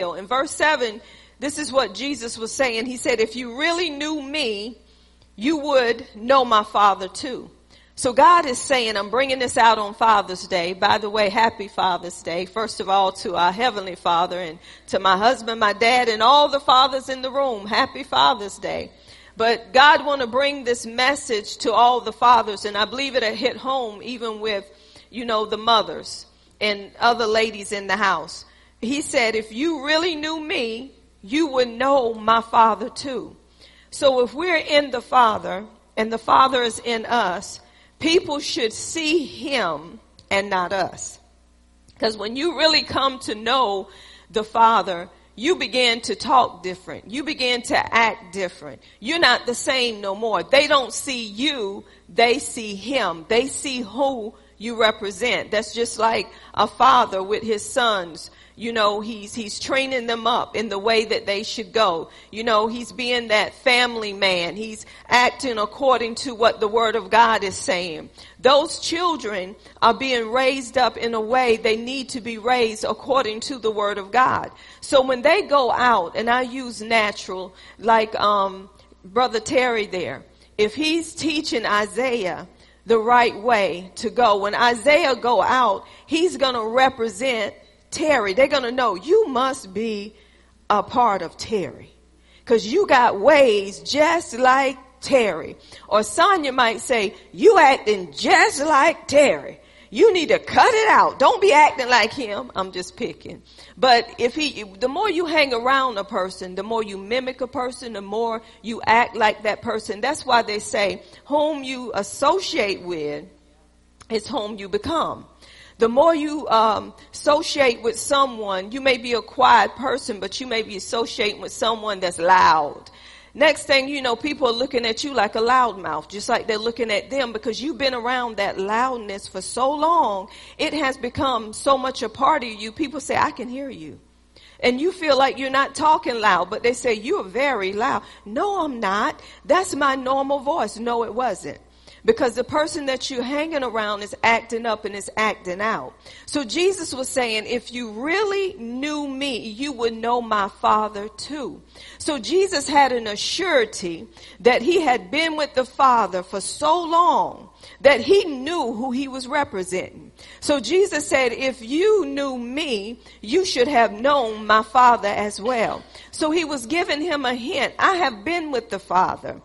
In verse 7, this is what Jesus was saying. He said, if you really knew me, you would know my Father too. So God is saying, I'm bringing this out on Father's Day. By the way, happy Father's Day. First of all, to our Heavenly Father and to my husband, my dad, and all the fathers in the room. Happy Father's Day. But God want to bring this message to all the fathers, and I believe it hit home even with, you know, the mothers and other ladies in the house. He said, if you really knew me, you would know my Father too. So if we're in the Father and the Father is in us, people should see him and not us. Because when you really come to know the Father, you begin to talk different. You begin to act different. You're not the same no more. They don't see you, they see him. They see who you represent. That's just like a father with his sons you know, he's, he's training them up in the way that they should go. You know, he's being that family man. He's acting according to what the word of God is saying. Those children are being raised up in a way they need to be raised according to the word of God. So when they go out, and I use natural, like, um, brother Terry there, if he's teaching Isaiah, the right way to go. When Isaiah go out, he's going to represent Terry, they're going to know you must be a part of Terry because you got ways just like Terry. Or Sonia might say, you acting just like Terry. You need to cut it out. Don't be acting like him. I'm just picking. But if he, the more you hang around a person, the more you mimic a person, the more you act like that person. That's why they say, whom you associate with is whom you become the more you um, associate with someone, you may be a quiet person, but you may be associating with someone that's loud. Next thing you know, people are looking at you like a loudmouth, just like they're looking at them because you've been around that loudness for so long. It has become so much a part of you. People say, I can hear you. And you feel like you're not talking loud, but they say, you're very loud. No, I'm not. That's my normal voice. No, it wasn't. Because the person that you're hanging around is acting up and is acting out. So Jesus was saying, if you really knew me, you would know my father too. So Jesus had an assurity that he had been with the father for so long that he knew who he was representing. So Jesus said, if you knew me, you should have known my father as well. So he was giving him a hint. I have been with the father.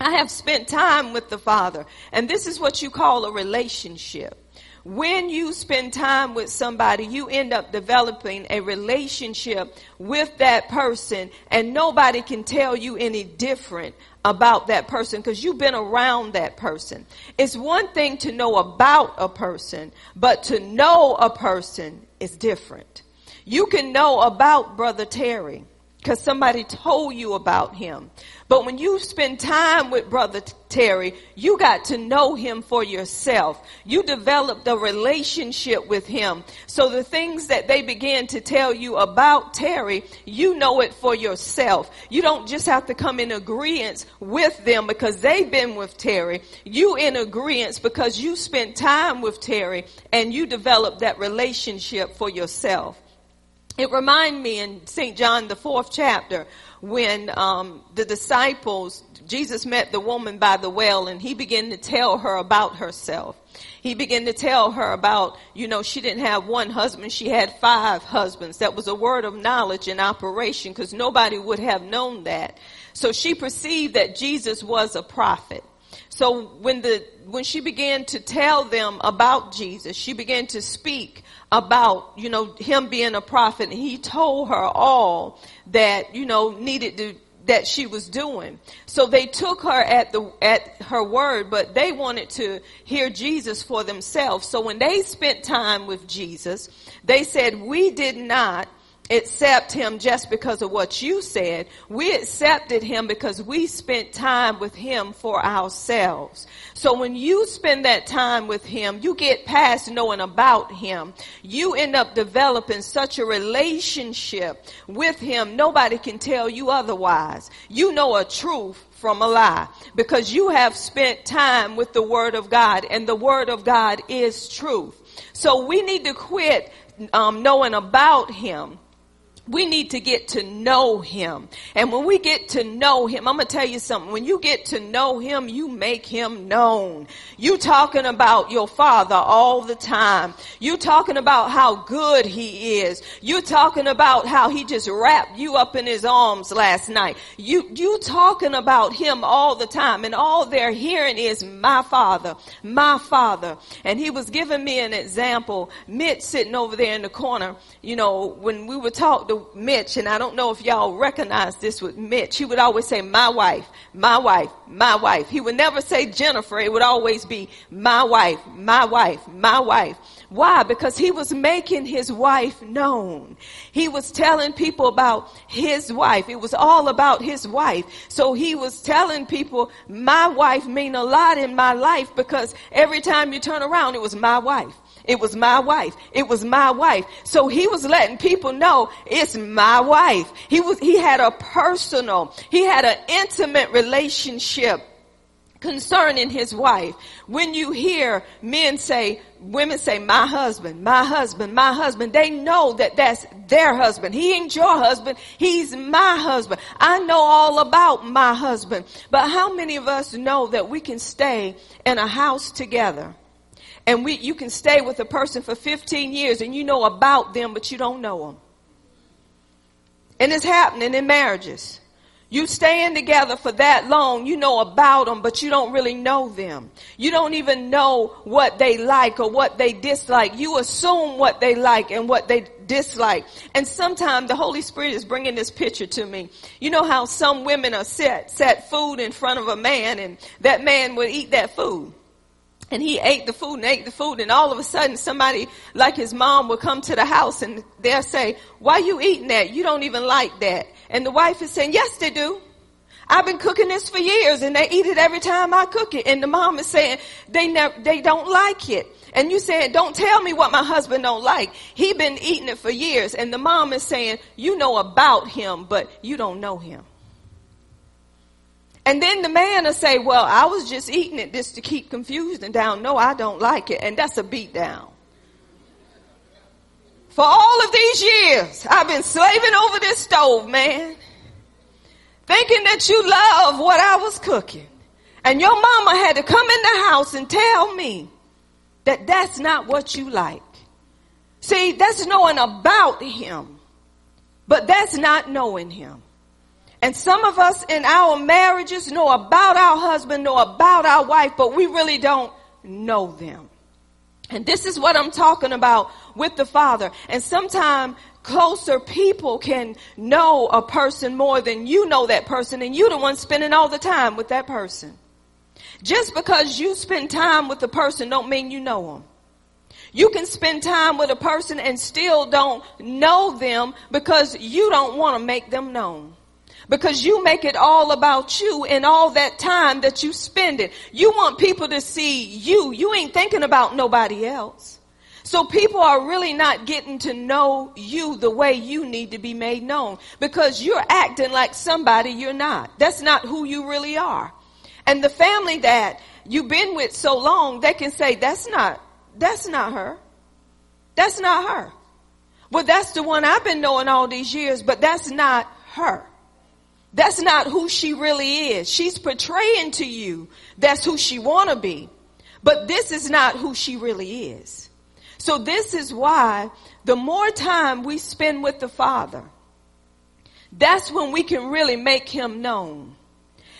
I have spent time with the Father. And this is what you call a relationship. When you spend time with somebody, you end up developing a relationship with that person and nobody can tell you any different about that person because you've been around that person. It's one thing to know about a person, but to know a person is different. You can know about Brother Terry because somebody told you about him. But when you spend time with Brother Terry, you got to know him for yourself. You developed a relationship with him. So the things that they began to tell you about Terry, you know it for yourself. You don't just have to come in agreement with them because they've been with Terry. You in agreement because you spent time with Terry and you developed that relationship for yourself. It reminded me in St. John, the fourth chapter, when um, the disciples, Jesus met the woman by the well and he began to tell her about herself. He began to tell her about, you know, she didn't have one husband, she had five husbands. That was a word of knowledge in operation because nobody would have known that. So she perceived that Jesus was a prophet. So when the, when she began to tell them about Jesus, she began to speak about, you know, him being a prophet. And he told her all that, you know, needed to, that she was doing. So they took her at the, at her word, but they wanted to hear Jesus for themselves. So when they spent time with Jesus, they said, we did not accept him just because of what you said. We accepted him because we spent time with him for ourselves. So when you spend that time with him, you get past knowing about him. You end up developing such a relationship with him. Nobody can tell you otherwise. You know a truth from a lie because you have spent time with the word of God and the word of God is truth. So we need to quit um, knowing about him we need to get to know him. And when we get to know him, I'm going to tell you something. When you get to know him, you make him known. You talking about your father all the time. You talking about how good he is. You talking about how he just wrapped you up in his arms last night. You, you talking about him all the time and all they're hearing is my father, my father. And he was giving me an example. Mitch sitting over there in the corner, you know, when we were talking Mitch, and I don't know if y'all recognize this with Mitch, he would always say, my wife, my wife, my wife. He would never say Jennifer. It would always be my wife, my wife, my wife. Why? Because he was making his wife known. He was telling people about his wife. It was all about his wife. So he was telling people, my wife mean a lot in my life because every time you turn around, it was my wife. It was my wife. It was my wife. So he was letting people know it's my wife. He was, he had a personal, he had an intimate relationship concerning his wife. When you hear men say, women say, my husband, my husband, my husband, they know that that's their husband. He ain't your husband. He's my husband. I know all about my husband. But how many of us know that we can stay in a house together and we, you can stay with a person for 15 years and you know about them, but you don't know them. And it's happening in marriages. You staying together for that long, you know about them, but you don't really know them. You don't even know what they like or what they dislike. You assume what they like and what they dislike. And sometimes the Holy Spirit is bringing this picture to me. You know how some women are set, set food in front of a man and that man would eat that food and he ate the food and ate the food and all of a sudden somebody like his mom would come to the house and they'll say, why you eating that? You don't even like that. And the wife is saying, yes, they do. I've been cooking this for years and they eat it every time I cook it. And the mom is saying they never, they don't like it. And you saying, don't tell me what my husband don't like. He been eating it for years. And the mom is saying, you know about him, but you don't know him. And then the man will say, well, I was just eating it just to keep confused and down. No, I don't like it. And that's a beat down. For all of these years, I've been slaving over this stove, man. Thinking that you love what I was cooking. And your mama had to come in the house and tell me that that's not what you like. See, that's knowing about him. But that's not knowing him. And some of us in our marriages know about our husband, know about our wife, but we really don't know them. And this is what I'm talking about with the Father. And sometimes closer people can know a person more than you know that person and you're the one spending all the time with that person. Just because you spend time with the person don't mean you know them. You can spend time with a person and still don't know them because you don't want to make them known. Because you make it all about you and all that time that you spend it. You want people to see you. You ain't thinking about nobody else. So people are really not getting to know you the way you need to be made known because you're acting like somebody you're not. That's not who you really are. And the family that you've been with so long, they can say, that's not, that's not her. That's not her. Well, that's the one I've been knowing all these years, but that's not her. That's not who she really is. She's portraying to you that's who she want to be. But this is not who she really is. So this is why the more time we spend with the Father, that's when we can really make him known.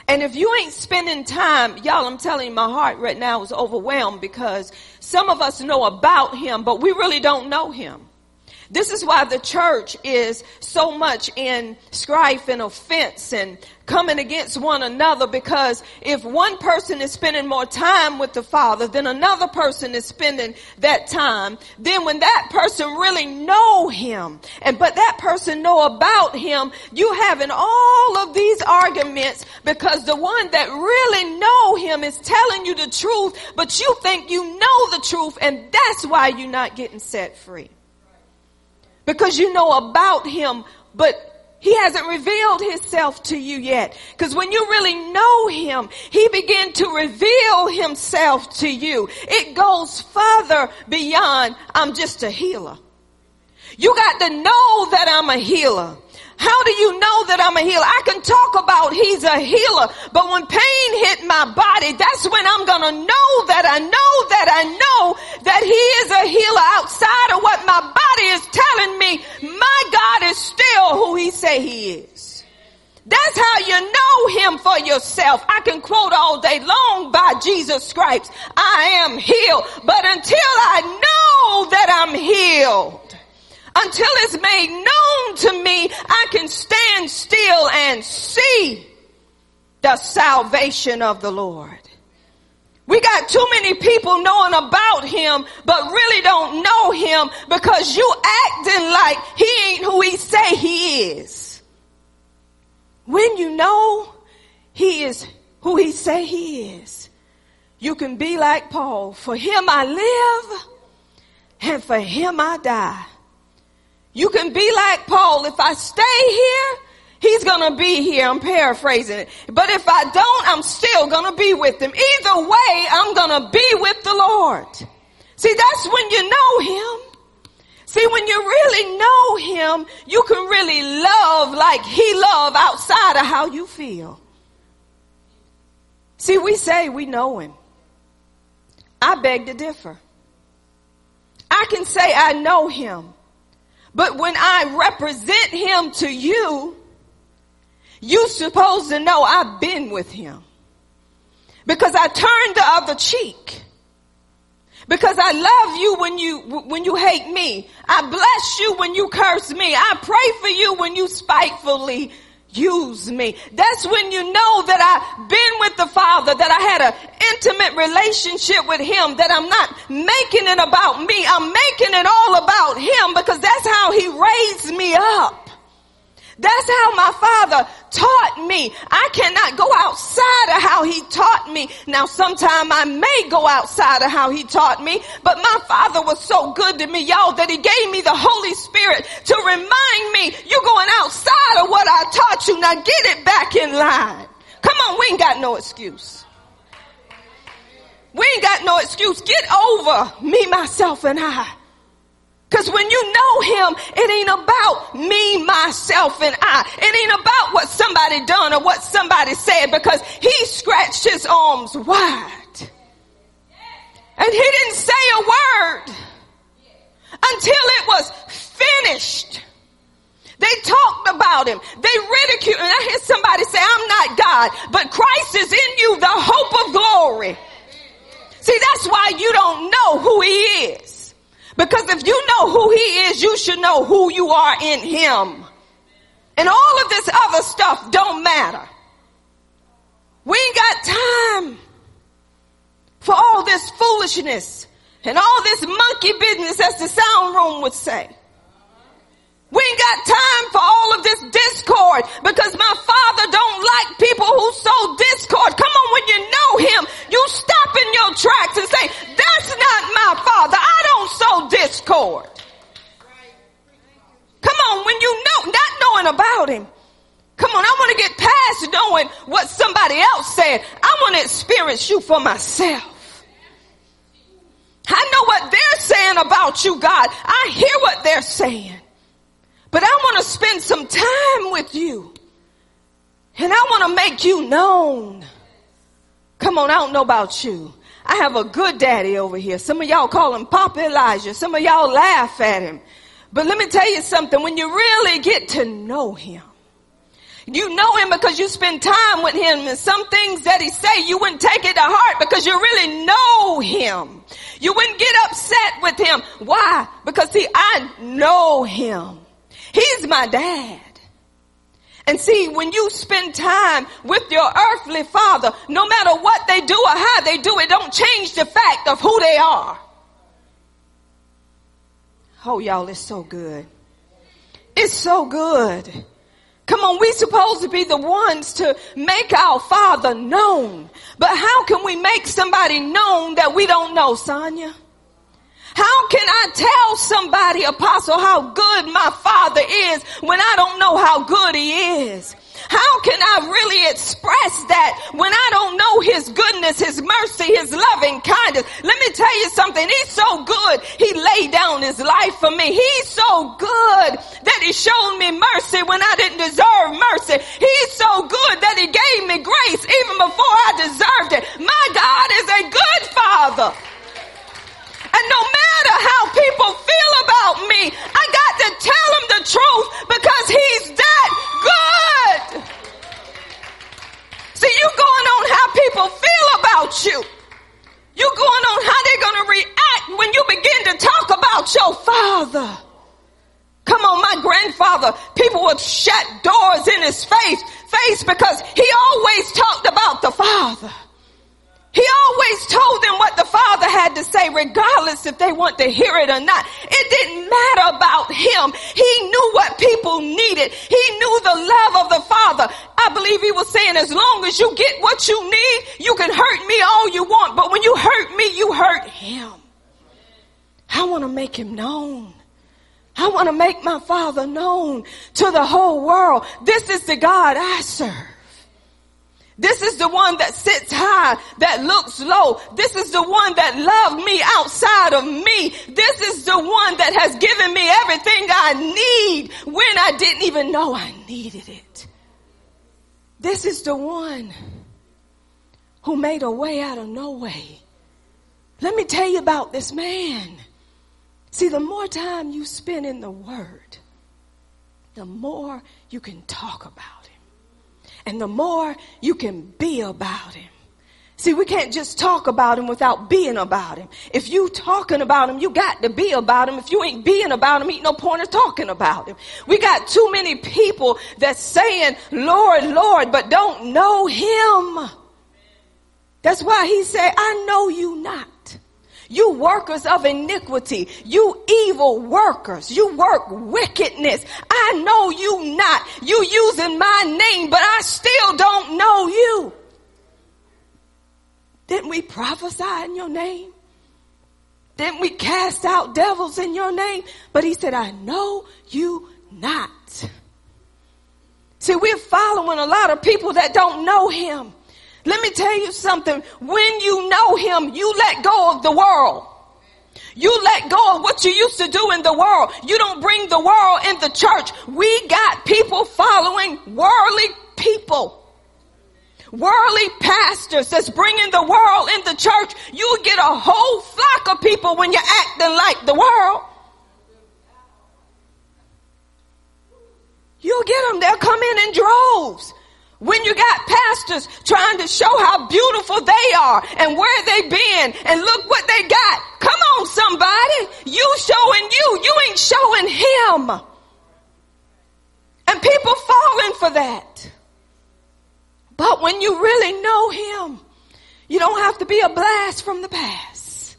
And if you ain't spending time, y'all, I'm telling you, my heart right now is overwhelmed because some of us know about him, but we really don't know him. This is why the church is so much in strife and offense and coming against one another because if one person is spending more time with the Father than another person is spending that time, then when that person really know Him and but that person know about Him, you having all of these arguments because the one that really know Him is telling you the truth, but you think you know the truth and that's why you're not getting set free because you know about him, but he hasn't revealed himself to you yet. Because when you really know him, he began to reveal himself to you. It goes further beyond, I'm just a healer. You got to know that I'm a healer. How do you know that I'm a healer? I can talk about he's a healer, but when pain hit my body, that's when I'm gonna know that I know that I know that he is a healer outside of what my body is telling me. My God is still who he say he is. That's how you know him for yourself. I can quote all day long by Jesus Christ. I am healed. But until I know that I'm healed, until it's made known to me, I can stand still and see the salvation of the Lord. We got too many people knowing about him, but really don't know him because you acting like he ain't who he say he is. When you know he is who he say he is, you can be like Paul. For him I live and for him I die. You can be like Paul. If I stay here, he's gonna be here. I'm paraphrasing it. But if I don't, I'm still gonna be with him. Either way, I'm gonna be with the Lord. See, that's when you know him. See, when you really know him, you can really love like he loved outside of how you feel. See, we say we know him. I beg to differ. I can say I know him. But when I represent him to you, you're supposed to know I've been with him. Because I turned the other cheek. Because I love you when you, when you hate me. I bless you when you curse me. I pray for you when you spitefully use me. That's when you know that I've been with the Father, that I had an intimate relationship with Him, that I'm not making it about me. I'm making it all about Him because that's how He raised me up. That's how my father taught me. I cannot go outside of how he taught me. Now sometime I may go outside of how he taught me, but my father was so good to me, y'all, that he gave me the Holy Spirit to remind me, you're going outside of what I taught you. Now get it back in line. Come on, we ain't got no excuse. We ain't got no excuse. Get over me, myself, and I. Cause when you know him, it ain't about me, myself, and I. It ain't about what somebody done or what somebody said because he scratched his arms wide. And he didn't say a word until it was finished. They talked about him. They ridiculed. And I hear somebody say, I'm not God, but Christ is in you, the hope of glory. See, that's why you don't know who he is. Because if you know who he is, you should know who you are in him. And all of this other stuff don't matter. We ain't got time for all this foolishness and all this monkey business as the sound room would say. We ain't got time for all of this discord because my father don't like people who sow discord. Come on, when you know him, you stop in your tracks and say, that's not my father. I don't sow discord. Come on, when you know, not knowing about him. Come on, I want to get past knowing what somebody else said. I want to experience you for myself. I know what they're saying about you, God. I hear what they're saying. But I want to spend some time with you. And I want to make you known. Come on, I don't know about you. I have a good daddy over here. Some of y'all call him Papa Elijah. Some of y'all laugh at him. But let me tell you something. When you really get to know him, you know him because you spend time with him and some things that he say you wouldn't take it to heart because you really know him. You wouldn't get upset with him. Why? Because see, I know him. He's my dad. And see, when you spend time with your earthly father, no matter what they do or how they do it, don't change the fact of who they are. Oh, y'all, it's so good. It's so good. Come on, we supposed to be the ones to make our father known. But how can we make somebody known that we don't know, Sonia? How can I tell somebody, apostle, how good my father is when I don't know how good he is? How can I really express that when I don't know his goodness, his mercy, his loving kindness? Let me tell you something. He's so good. He laid down his life for me. He's so good that he showed me mercy when I didn't deserve mercy. He's so good that he gave me grace even before I deserved it. My God is a good father. And no matter how people feel about me, I got to tell them the truth because he's that good. See, you going on how people feel about you. You going on how they're going to react when you begin to talk about your father. Come on, my grandfather, people would shut doors in his face, face because he always talked about the father. He always told them what the father had to say, regardless if they want to hear it or not. It didn't matter about him. He knew what people needed. He knew the love of the father. I believe he was saying, as long as you get what you need, you can hurt me all you want. But when you hurt me, you hurt him. I want to make him known. I want to make my father known to the whole world. This is the God I serve. This is the one that sits high, that looks low. This is the one that loved me outside of me. This is the one that has given me everything I need when I didn't even know I needed it. This is the one who made a way out of no way. Let me tell you about this man. See, the more time you spend in the Word, the more you can talk about and the more you can be about him. See, we can't just talk about him without being about him. If you talking about him, you got to be about him. If you ain't being about him, ain't no point of talking about him. We got too many people that's saying, Lord, Lord, but don't know him. That's why he said, I know you not. You workers of iniquity, you evil workers, you work wickedness. I know you not. You using my name, but I still don't know you. Didn't we prophesy in your name? Didn't we cast out devils in your name? But he said, I know you not. See, we're following a lot of people that don't know him. Let me tell you something. When you know him, you let go of the world. You let go of what you used to do in the world. You don't bring the world in the church. We got people following worldly people. Worldly pastors that's bringing the world in the church. You get a whole flock of people when you're acting like the world. You'll get them. They'll come in in droves. When you got pastors trying to show how beautiful they are and where they been and look what they got. Come on somebody. You showing you. You ain't showing him. And people falling for that. But when you really know him, you don't have to be a blast from the past.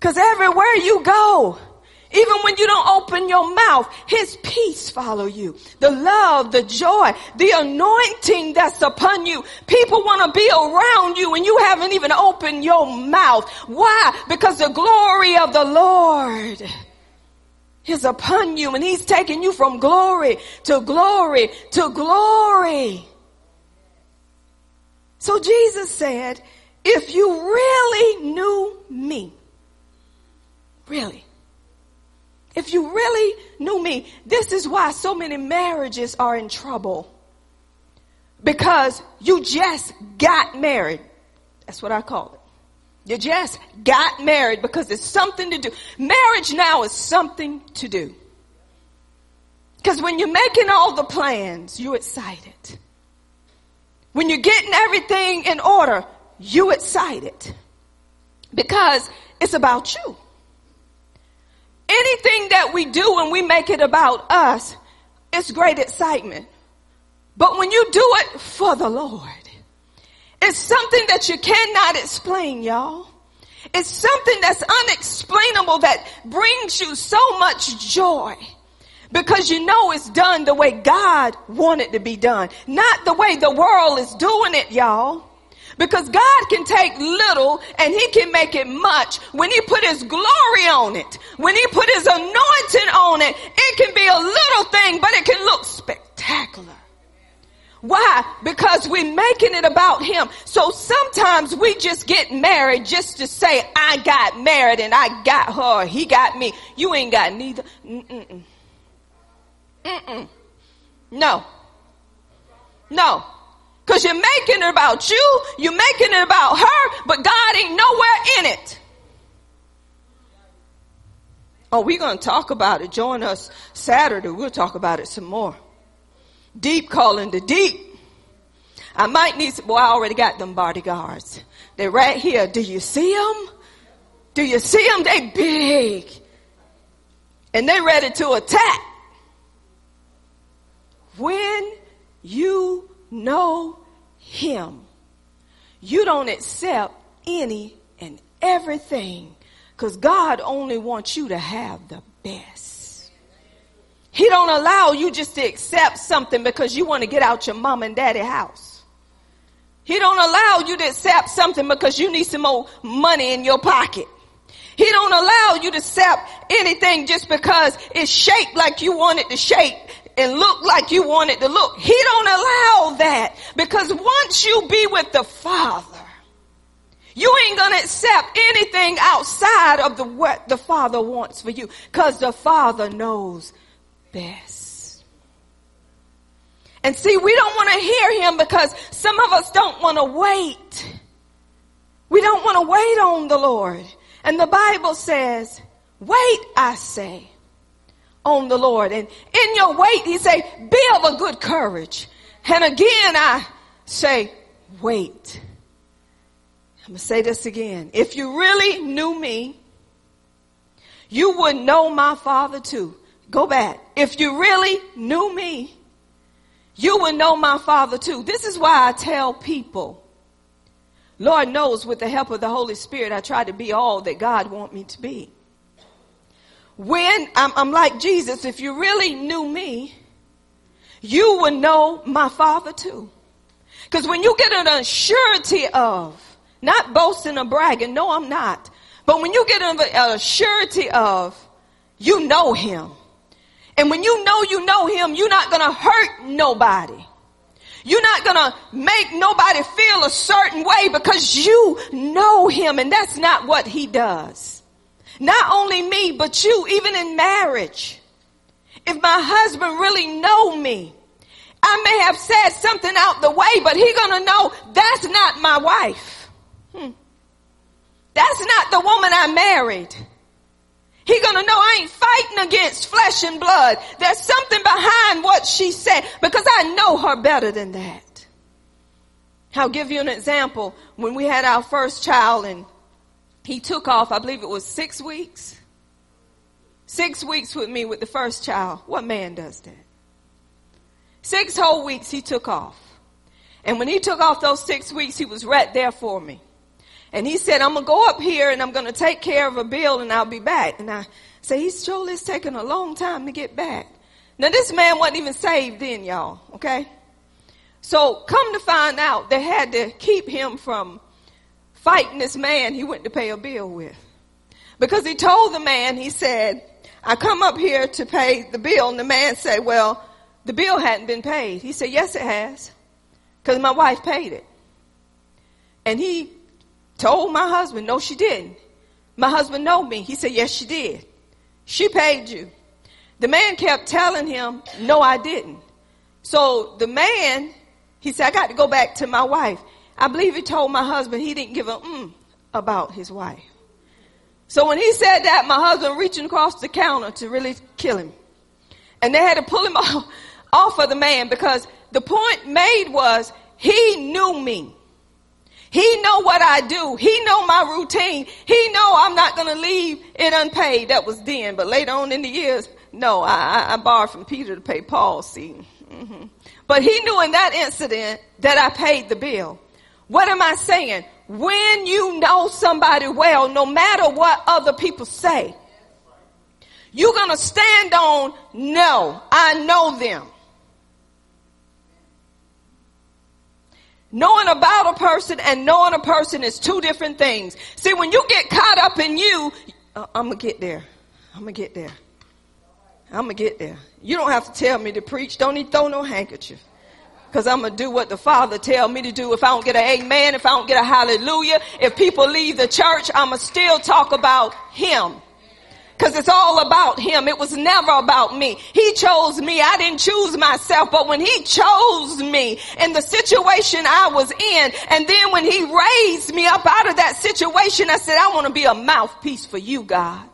Cause everywhere you go, even when you don't open your mouth, his peace follow you. The love, the joy, the anointing that's upon you. People want to be around you and you haven't even opened your mouth. Why? Because the glory of the Lord is upon you and he's taking you from glory to glory to glory. So Jesus said, if you really knew me, really, if you really knew me, this is why so many marriages are in trouble. Because you just got married. That's what I call it. You just got married because it's something to do. Marriage now is something to do. Because when you're making all the plans, you're excited. When you're getting everything in order, you excited. Because it's about you anything that we do and we make it about us, it's great excitement. But when you do it for the Lord, it's something that you cannot explain, y'all. It's something that's unexplainable that brings you so much joy because you know it's done the way God wanted to be done, not the way the world is doing it, y'all. Because God can take little and he can make it much. When he put his glory on it, when he put his anointing on it, it can be a little thing, but it can look spectacular. Why? Because we're making it about him. So sometimes we just get married just to say, I got married and I got her, he got me. You ain't got neither. Mm-mm. Mm-mm. No. No. Cause you're making it about you, you're making it about her, but God ain't nowhere in it. Oh, we're going to talk about it. Join us Saturday. We'll talk about it some more. Deep calling the deep. I might need some, boy, I already got them bodyguards. They're right here. Do you see them? Do you see them? They big. And they're ready to attack. When you know him, you don't accept any and everything because God only wants you to have the best. He don't allow you just to accept something because you want to get out your mom and daddy house. He don't allow you to accept something because you need some more money in your pocket. He don't allow you to accept anything just because it's shaped like you want it to shape and look like you want it to look. He don't allow that because once you be with the Father, you ain't gonna accept anything outside of the what the Father wants for you, cause the Father knows best. And see, we don't want to hear him because some of us don't want to wait. We don't want to wait on the Lord. And the Bible says, wait, I say, on the Lord. And in your wait, he say, be of a good courage. And again, I say, wait. I'm going to say this again. If you really knew me, you would know my father too. Go back. If you really knew me, you would know my father too. This is why I tell people, Lord knows with the help of the Holy Spirit, I try to be all that God want me to be. When I'm, I'm like Jesus, if you really knew me, you would know my father too. Because when you get an surety of not boasting or bragging. No, I'm not. But when you get a surety of, you know him. And when you know you know him, you're not going to hurt nobody. You're not to make nobody feel a certain way because you know him and that's not what he does. Not only me, but you, even in marriage. If my husband really know me, I may have said something out the way, but he gonna know that's not my wife. Hmm. That's not the woman I married. He gonna know I ain't fighting against flesh and blood. There's something behind what she said because I know her better than that. I'll give you an example. When we had our first child and he took off, I believe it was six weeks. Six weeks with me with the first child. What man does that? Six whole weeks he took off. And when he took off those six weeks, he was right there for me. And he said, I'm going to go up here and I'm going to take care of a bill and I'll be back. And I said, he's surely taking a long time to get back. Now this man wasn't even saved then, y'all. Okay. So come to find out, they had to keep him from fighting this man he went to pay a bill with. Because he told the man, he said, I come up here to pay the bill. And the man said, well, the bill hadn't been paid. He said, yes, it has. Cause my wife paid it. And he Told my husband, no, she didn't. My husband know me. He said, yes, she did. She paid you. The man kept telling him, no, I didn't. So the man, he said, I got to go back to my wife. I believe he told my husband he didn't give a mm about his wife. So when he said that, my husband reaching across the counter to really kill him. And they had to pull him off, off of the man because the point made was he knew me. He know what I do. He know my routine. He know I'm not going to leave it unpaid. That was then, but later on in the years, no, I, I borrowed from Peter to pay Paul. seat. Mm-hmm. But he knew in that incident that I paid the bill. What am I saying? When you know somebody well, no matter what other people say, you're going to stand on, no, I know them. Knowing about a person and knowing a person is two different things. See, when you get caught up in you, uh, I'm gonna get there. I'm gonna get there. I'm gonna get there. You don't have to tell me to preach. Don't even throw no handkerchief. Cause I'm gonna do what the Father tell me to do. If I don't get an amen, if I don't get a hallelujah, if people leave the church, I'ma still talk about Him. Cause it's all about Him. It was never about me. He chose me. I didn't choose myself, but when He chose me in the situation I was in, and then when He raised me up out of that situation, I said, I want to be a mouthpiece for you, God.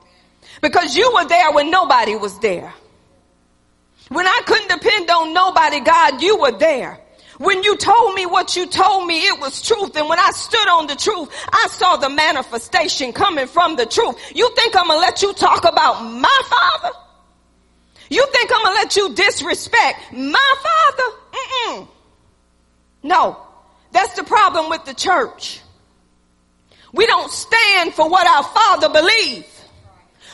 Because you were there when nobody was there. When I couldn't depend on nobody, God, you were there. When you told me what you told me, it was truth. And when I stood on the truth, I saw the manifestation coming from the truth. You think I'm going to let you talk about my father? You think I'm going to let you disrespect my father? Mm-mm. No, that's the problem with the church. We don't stand for what our father believes.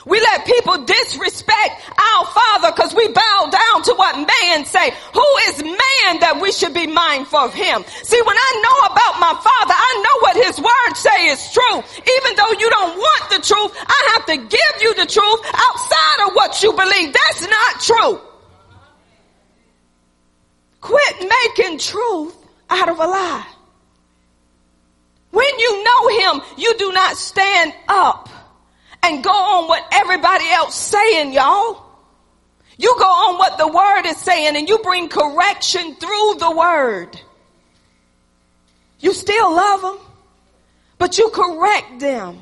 We let people disrespect our father because we bow down to what man say. Who is man that we should be mindful of him? See, when I know about my father, I know what his word say is true. Even though you don't want the truth, I have to give you the truth outside of what you believe. That's not true. Quit making truth out of a lie. When you know him, you do not stand up and go on what everybody else saying, y'all. You go on what the word is saying and you bring correction through the word. You still love them, but you correct them.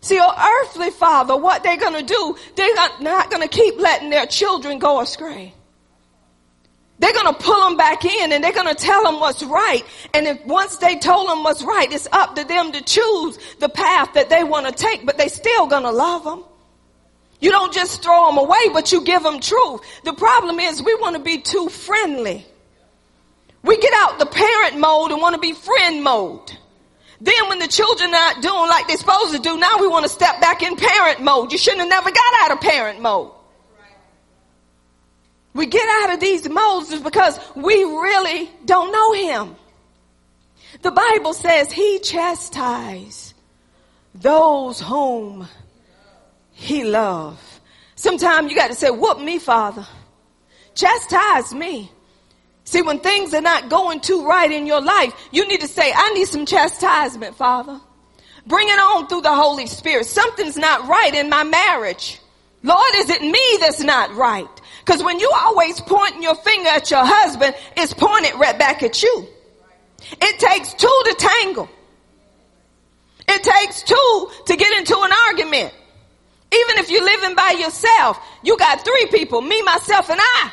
See, your earthly father, what they're going to do, they're not going to keep letting their children go astray. They're going to pull them back in and they're going to tell them what's right. And if once they told them what's right, it's up to them to choose the path that they want to take, but they still going to love them. You don't just throw them away, but you give them truth. The problem is we want to be too friendly. We get out the parent mode and want to be friend mode. Then when the children are not doing like they're supposed to do, now we want to step back in parent mode. You shouldn't have never got out of parent mode. We get out of these modes because we really don't know him. The Bible says he chastise those whom he love. Sometimes you got to say, whoop me, Father. Chastise me. See, when things are not going too right in your life, you need to say, I need some chastisement, Father. Bring it on through the Holy Spirit. Something's not right in my marriage. Lord, is it me that's not right? Because when you always pointing your finger at your husband, it's pointed right back at you. It takes two to tangle. It takes two to get into an argument. Even if you're living by yourself, you got three people, me, myself, and I.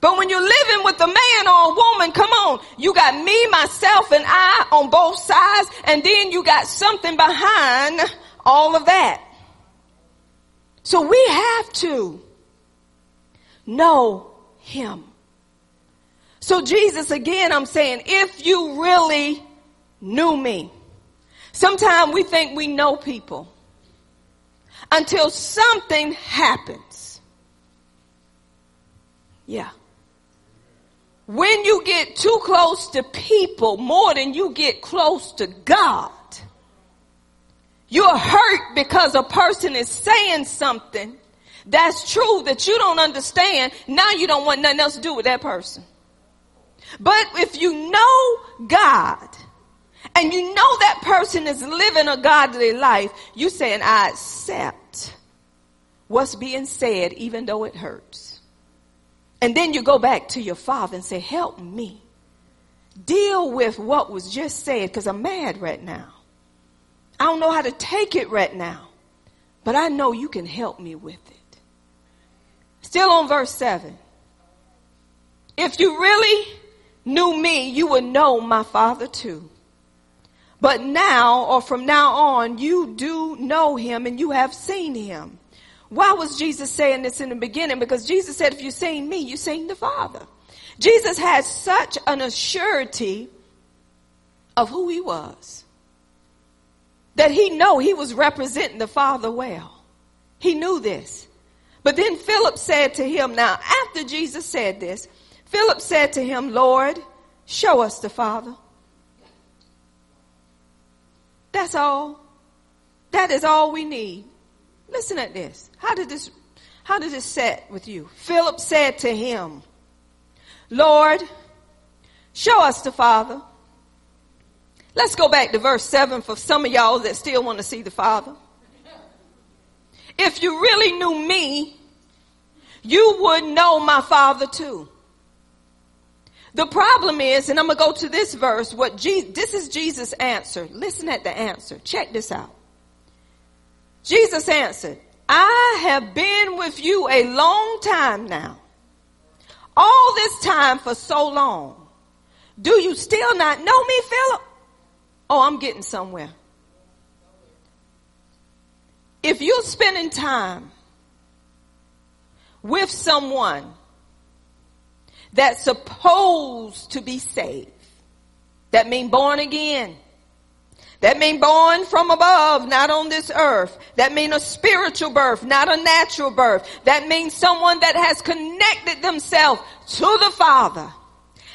But when you're living with a man or a woman, come on, you got me, myself, and I on both sides, and then you got something behind all of that. So we have to know him. So Jesus, again, I'm saying, if you really knew me, sometimes we think we know people until something happens. Yeah. When you get too close to people more than you get close to God, you're hurt because a person is saying something that's true that you don't understand, now you don't want nothing else to do with that person. But if you know God and you know that person is living a godly life, you saying, I accept what's being said even though it hurts. And then you go back to your father and say, help me deal with what was just said because I'm mad right now. I don't know how to take it right now, but I know you can help me with it. Still on verse 7. If you really knew me, you would know my father too. But now, or from now on, you do know him and you have seen him. Why was Jesus saying this in the beginning? Because Jesus said, if you seen me, you seen the Father. Jesus had such an assurity of who he was that he know he was representing the Father well. He knew this. But then Philip said to him, now after Jesus said this, Philip said to him, Lord, show us the Father. That's all. That is all we need. Listen at this. How did this, how did this set with you? Philip said to him, Lord, show us the Father. Let's go back to verse 7 for some of y'all that still want to see the Father. If you really knew me, you would know my Father too. The problem is, and I'm going to go to this verse, what Jesus, this is Jesus' answer. Listen at the answer. Check this out. Jesus answered, I have been with you a long time now. All this time for so long. Do you still not know me, Philip? Oh, I'm getting somewhere. If you're spending time with someone that's supposed to be saved. That mean born again. That mean born from above, not on this earth. That mean a spiritual birth, not a natural birth. That means someone that has connected themselves to the Father.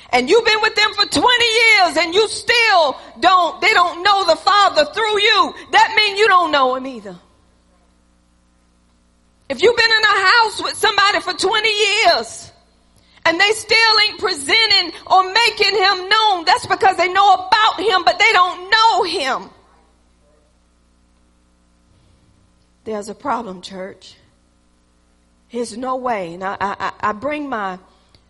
And you've been with them for 20 years and you still don't, they don't know the Father through you. That means you don't know Him either. If you've been in a house with somebody for 20 years and they still ain't presenting or making him known. That's because they know about him, but they don't know him. There's a problem, church. There's no way. And I, I, I bring my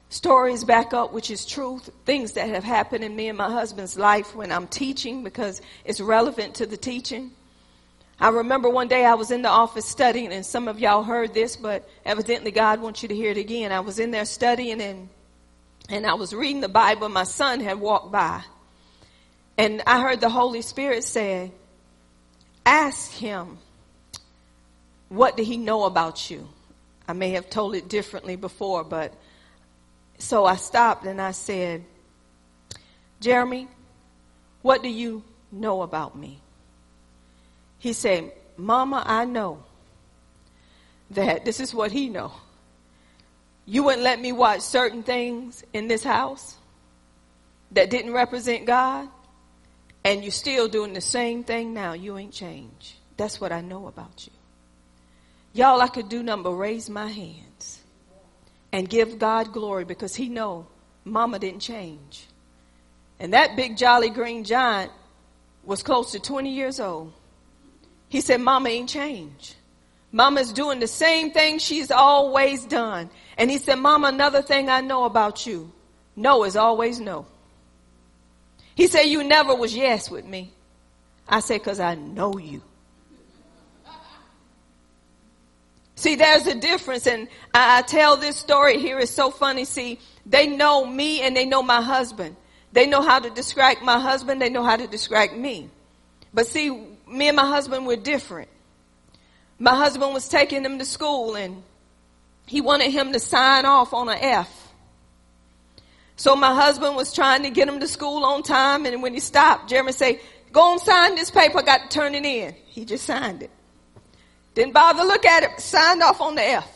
stories back up, which is truth, things that have happened in me and my husband's life when I'm teaching because it's relevant to the teaching. I remember one day I was in the office studying, and some of y'all heard this, but evidently God wants you to hear it again. I was in there studying, and and I was reading the Bible. My son had walked by, and I heard the Holy Spirit say, "Ask him, what did he know about you?" I may have told it differently before, but so I stopped and I said, "Jeremy, what do you know about me?" He said, Mama, I know that this is what he know. You wouldn't let me watch certain things in this house that didn't represent God, and you're still doing the same thing now. You ain't changed. That's what I know about you. Y'all, I could do number raise my hands and give God glory because he know mama didn't change. And that big jolly green giant was close to 20 years old. He said, Mama ain't changed. Mama's doing the same thing she's always done. And he said, Mama, another thing I know about you. No is always no. He said, you never was yes with me. I said, cause I know you. See, there's a difference. And I, I tell this story here. It's so funny. See, they know me and they know my husband. They know how to describe my husband. They know how to describe me. But see, me and my husband were different. My husband was taking him to school and he wanted him to sign off on an F. So my husband was trying to get him to school on time and when he stopped, Jeremy said, go and sign this paper, I got to turn it in. He just signed it. Didn't bother look at it, signed off on the F.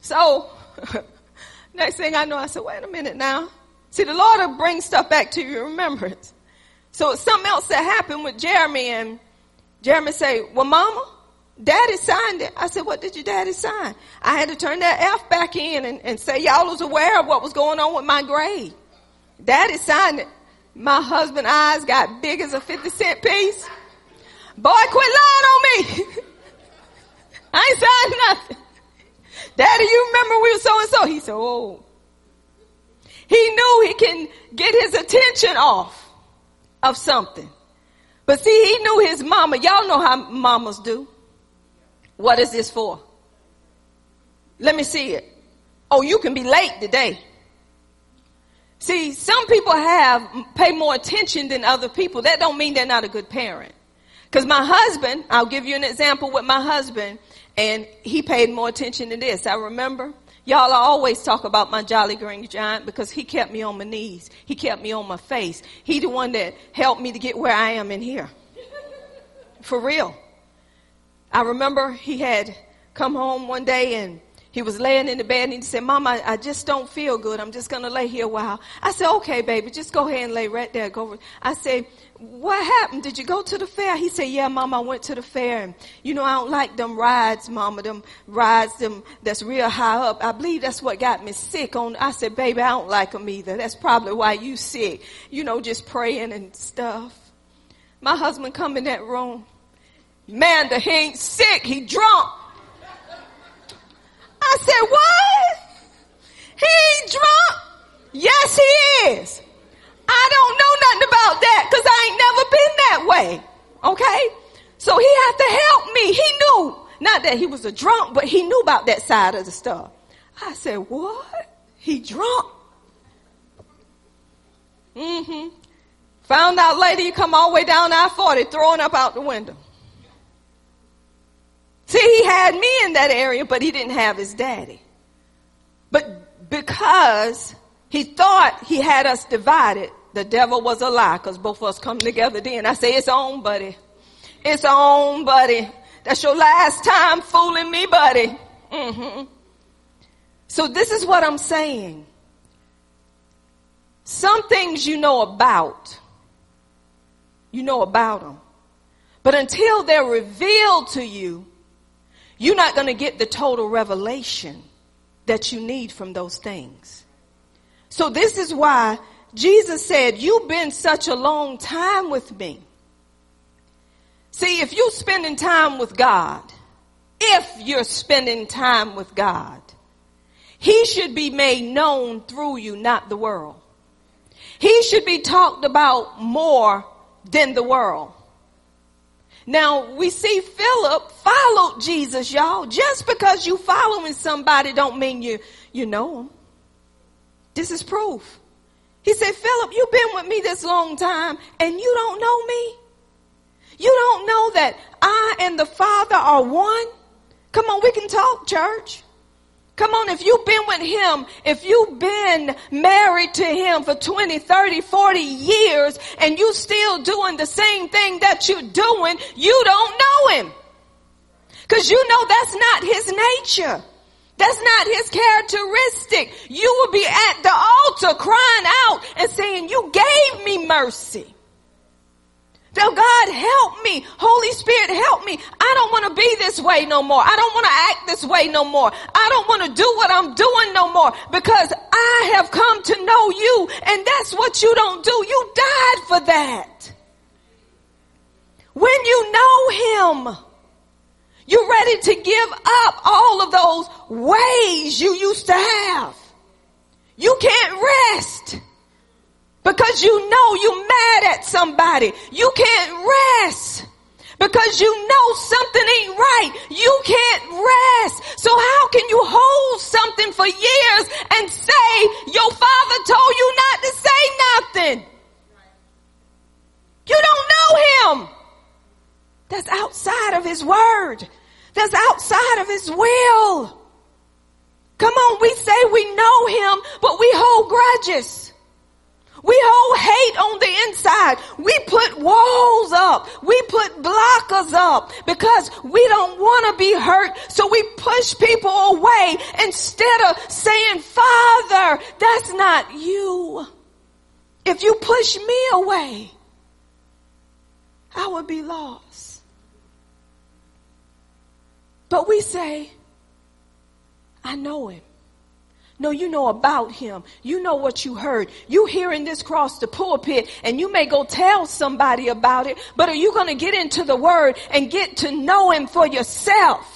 So, next thing I know, I said, wait a minute now. See, the Lord will bring stuff back to your remembrance. So something else that happened with Jeremy and Jeremy say, well, mama, daddy signed it. I said, what did your daddy sign? I had to turn that F back in and, and say y'all was aware of what was going on with my grade. Daddy signed it. My husband's eyes got big as a 50 cent piece. Boy, quit lying on me. I ain't signed nothing. Daddy, you remember we were so and so? He said, oh. He knew he can get his attention off of something. But see, he knew his mama. Y'all know how mamas do. What is this for? Let me see it. Oh, you can be late today. See, some people have pay more attention than other people. That don't mean they're not a good parent. Cause my husband, I'll give you an example with my husband, and he paid more attention to this. I remember Y'all, I always talk about my Jolly Green Giant because he kept me on my knees. He kept me on my face. He the one that helped me to get where I am in here. For real. I remember he had come home one day and he was laying in the bed and he said, Mama, I just don't feel good. I'm just going to lay here a while. I said, okay, baby, just go ahead and lay right there. Go. I said, what happened? Did you go to the fair? He said, yeah, mama, I went to the fair. And, you know, I don't like them rides, mama, them rides, them that's real high up. I believe that's what got me sick on. I said, baby, I don't like them either. That's probably why you sick. You know, just praying and stuff. My husband come in that room. Man, the he ain't sick. He drunk. I said, what? He ain't drunk? Yes, he is. I don't know nothing about that because I ain't never been that way. Okay? So he had to help me. He knew. Not that he was a drunk, but he knew about that side of the stuff. I said, what? He drunk? Mm-hmm. Found out later he come all the way down I-40 throwing up out the window. See, he had me in that area, but he didn't have his daddy. But because he thought he had us divided, the devil was a lie because both of us come together then. I say, it's on, buddy. It's on, buddy. That's your last time fooling me, buddy. Mm-hmm. So this is what I'm saying. Some things you know about. You know about them. But until they're revealed to you, you're not going to get the total revelation that you need from those things. So this is why Jesus said, you've been such a long time with me. See, if you're spending time with God, if you're spending time with God, He should be made known through you, not the world. He should be talked about more than the world. Now we see Philip followed Jesus, y'all. Just because you following somebody don't mean you, you know them. This is proof. He said, Philip, you've been with me this long time and you don't know me. You don't know that I and the Father are one. Come on, we can talk, church. Come on, if you've been with him, if you've been married to him for 20, 30, 40 years and you still doing the same thing that you're doing, you don't know him. Cause you know that's not his nature. That's not his characteristic. You will be at the altar crying out and saying, you gave me mercy. Tell God, help me. Holy Spirit, help me. I don't want to be this way no more. I don't want to act this way no more. I don't want to do what I'm doing no more because I have come to know you and that's what you don't do. You died for that. When you know him, you're ready to give up all of those ways you used to have. You can't rest. Because you know you're mad at somebody. You can't rest. Because you know something ain't right. You can't rest. So how can you hold something for years and say your father told you not to say nothing? You don't know him. That's outside of his word. That's outside of his will. Come on, we say we know him, but we hold grudges. We hold hate on the inside. We put walls up. We put blockers up because we don't want to be hurt. So we push people away instead of saying, Father, that's not you. If you push me away, I would be lost. But we say, I know him. No, you know about him. You know what you heard. You hearing this cross the pulpit and you may go tell somebody about it, but are you going to get into the word and get to know him for yourself?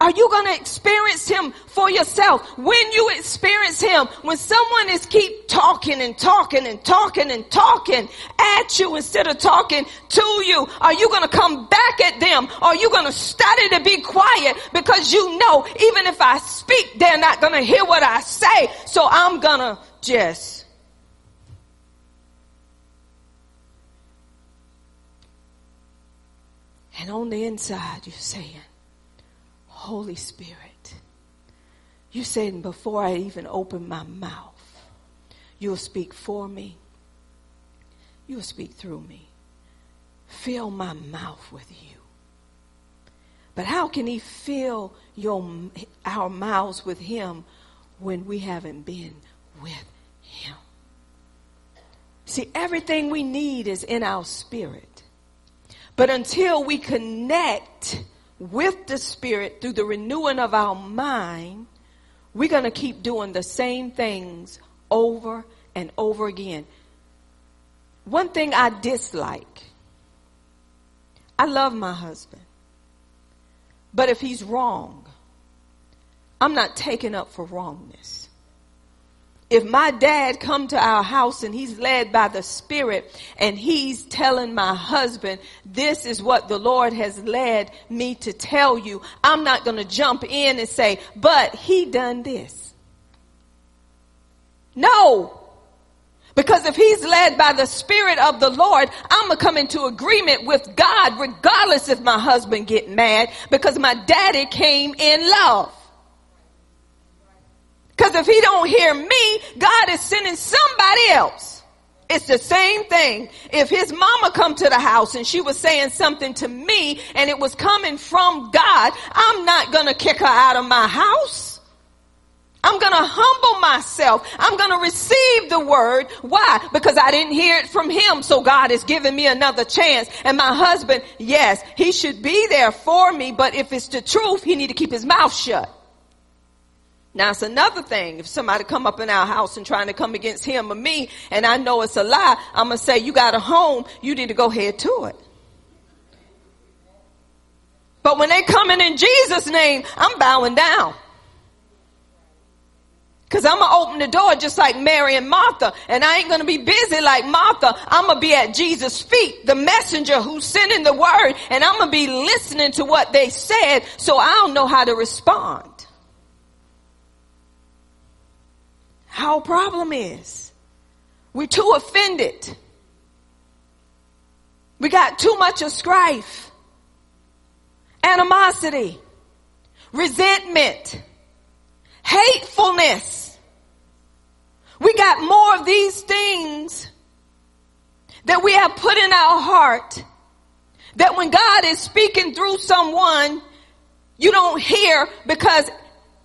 Are you going to experience him for yourself? When you experience him, when someone is keep talking and talking and talking and talking at you instead of talking to you, are you going to come back at them? Are you going to study to be quiet because you know even if I speak, they're not going to hear what I say. So I'm going to just And on the inside, you're saying, Holy Spirit, you said before I even open my mouth, you'll speak for me. You'll speak through me. Fill my mouth with you. But how can he fill your, our mouths with him when we haven't been with him? See, everything we need is in our spirit. But until we connect with the spirit through the renewing of our mind, we're going to keep doing the same things over and over again. One thing I dislike, I love my husband. But if he's wrong, I'm not taking up for wrongness if my dad come to our house and he's led by the spirit and he's telling my husband this is what the lord has led me to tell you i'm not going to jump in and say but he done this. No. Because if he's led by the spirit of the lord i'm going to come into agreement with god regardless if my husband get mad because my daddy came in love because if he don't hear me, God is sending somebody else. It's the same thing. If his mama come to the house and she was saying something to me and it was coming from God, I'm not going to kick her out of my house. I'm going to humble myself. I'm going to receive the word. Why? Because I didn't hear it from him. So God is giving me another chance. And my husband, yes, he should be there for me. But if it's the truth, he need to keep his mouth shut. Now it's another thing. If somebody come up in our house and trying to come against him or me, and I know it's a lie, I'm gonna say, you got a home, you need to go head to it. But when they coming in Jesus' name, I'm bowing down. Cause I'm gonna open the door just like Mary and Martha, and I ain't gonna be busy like Martha. I'm gonna be at Jesus' feet, the messenger who's sending the word, and I'm gonna be listening to what they said, so I'll know how to respond. Our problem is we're too offended. We got too much of strife, animosity, resentment, hatefulness. We got more of these things that we have put in our heart that when God is speaking through someone, you don't hear because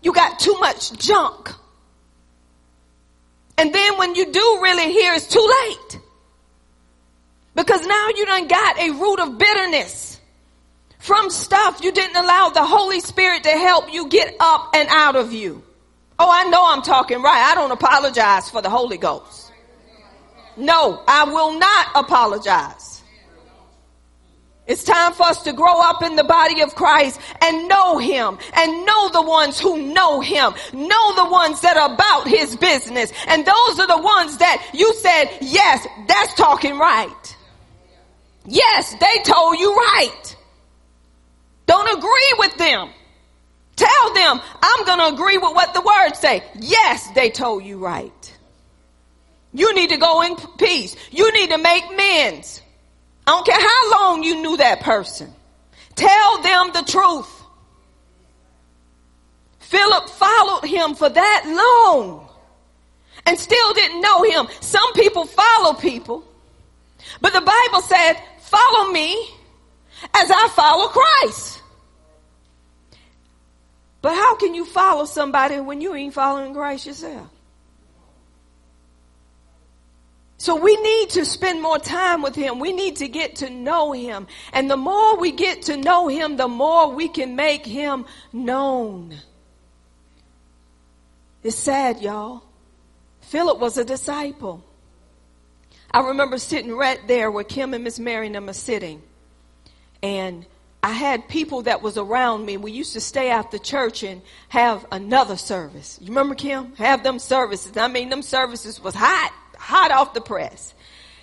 you got too much junk. And then when you do really hear, it's too late. Because now you done got a root of bitterness from stuff you didn't allow the Holy Spirit to help you get up and out of you. Oh, I know I'm talking right. I don't apologize for the Holy Ghost. No, I will not apologize. It's time for us to grow up in the body of Christ and know Him and know the ones who know Him. Know the ones that are about His business. And those are the ones that you said, yes, that's talking right. Yes, they told you right. Don't agree with them. Tell them, I'm going to agree with what the words say. Yes, they told you right. You need to go in peace. You need to make amends. I don't care how long you knew that person. Tell them the truth. Philip followed him for that long and still didn't know him. Some people follow people, but the Bible said, follow me as I follow Christ. But how can you follow somebody when you ain't following Christ yourself? So we need to spend more time with him. We need to get to know him. And the more we get to know him, the more we can make him known. It's sad, y'all. Philip was a disciple. I remember sitting right there where Kim and Miss Mary and them are sitting. And I had people that was around me. We used to stay after church and have another service. You remember Kim? Have them services. I mean, them services was hot hot off the press.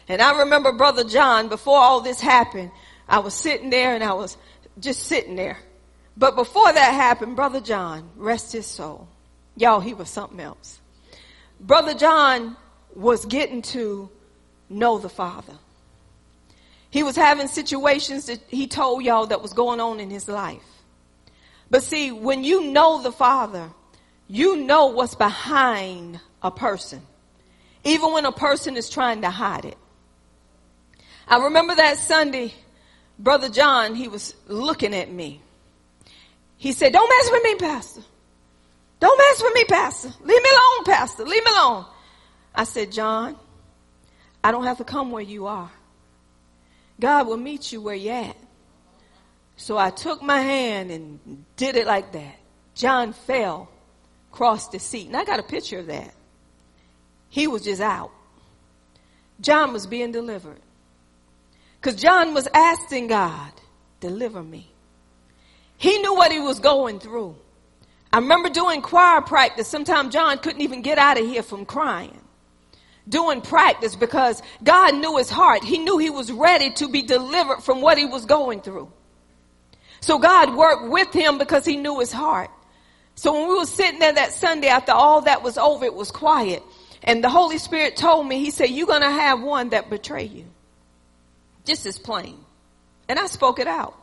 And I remember Brother John, before all this happened, I was sitting there and I was just sitting there. But before that happened, Brother John, rest his soul. Y'all, he was something else. Brother John was getting to know the Father. He was having situations that he told y'all that was going on in his life. But see, when you know the Father, you know what's behind a person even when a person is trying to hide it. I remember that Sunday, Brother John, he was looking at me. He said, don't mess with me, pastor. Don't mess with me, pastor. Leave me alone, pastor. Leave me alone. I said, John, I don't have to come where you are. God will meet you where you're at. So I took my hand and did it like that. John fell, crossed the seat. And I got a picture of that. He was just out. John was being delivered. Because John was asking God, deliver me. He knew what he was going through. I remember doing choir practice. Sometimes John couldn't even get out of here from crying. Doing practice because God knew his heart. He knew he was ready to be delivered from what he was going through. So God worked with him because he knew his heart. So when we were sitting there that Sunday after all that was over, it was quiet. And the Holy Spirit told me, he said, you're going to have one that betray you. Just as plain. And I spoke it out.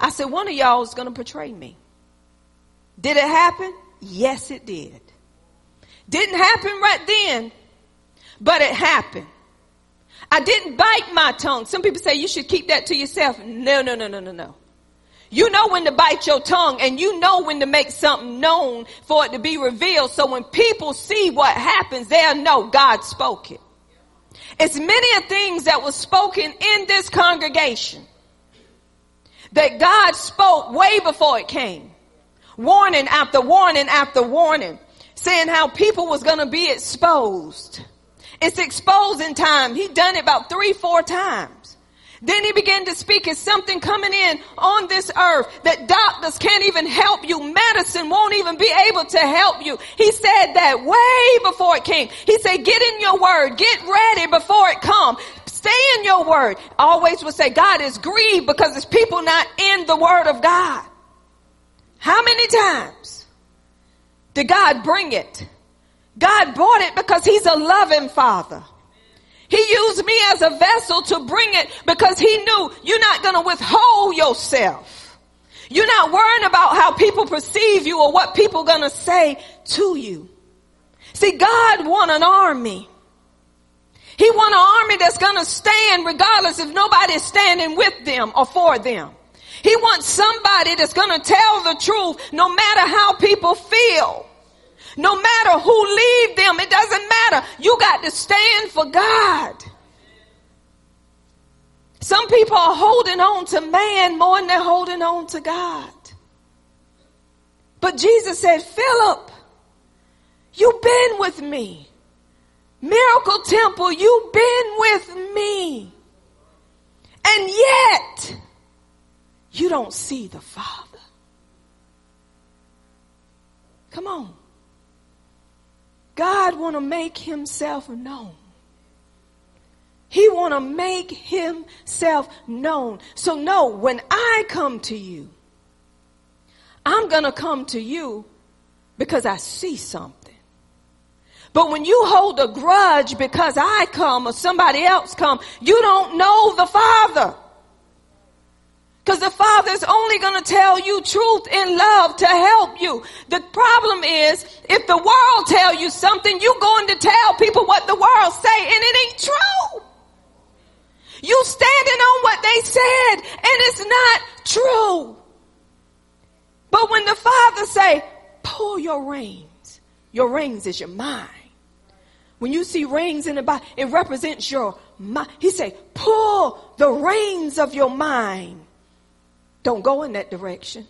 I said, one of y'all is going to betray me. Did it happen? Yes, it did. Didn't happen right then, but it happened. I didn't bite my tongue. Some people say you should keep that to yourself. No, no, no, no, no, no. You know when to bite your tongue and you know when to make something known for it to be revealed. So when people see what happens, they'll know God spoke it. It's many of things that was spoken in this congregation that God spoke way before it came. Warning after warning after warning, saying how people was going to be exposed. It's exposing time. He done it about three, four times. Then he began to speak as something coming in on this earth that doctors can't even help you. Medicine won't even be able to help you. He said that way before it came. He said, get in your word. Get ready before it come. Stay in your word. Always would say God is grieved because it's people not in the word of God. How many times did God bring it? God brought it because he's a loving father. He used me as a vessel to bring it because he knew you're not going to withhold yourself. You're not worrying about how people perceive you or what people are going to say to you. See, God want an army. He want an army that's going to stand regardless if nobody is standing with them or for them. He wants somebody that's going to tell the truth no matter how people feel. No matter who leave them, it doesn't You got to stand for God. Some people are holding on to man more than they're holding on to God. But Jesus said, Philip, you've been with me. Miracle Temple, you've been with me. And yet, you don't see the Father. Come on. God want to make himself known. He want to make himself known. So no, when I come to you, I'm going to come to you because I see something. But when you hold a grudge because I come or somebody else come, you don't know the Father. Because the Father's only going to tell you truth in love to help you. The problem is, if the world tell you something, you going to tell people what the world say, and it ain't true. You standing on what they said, and it's not true. But when the Father say, pull your reins, your reins is your mind. When you see reins in the Bible, it represents your mind. He say, pull the reins of your mind don't go in that direction.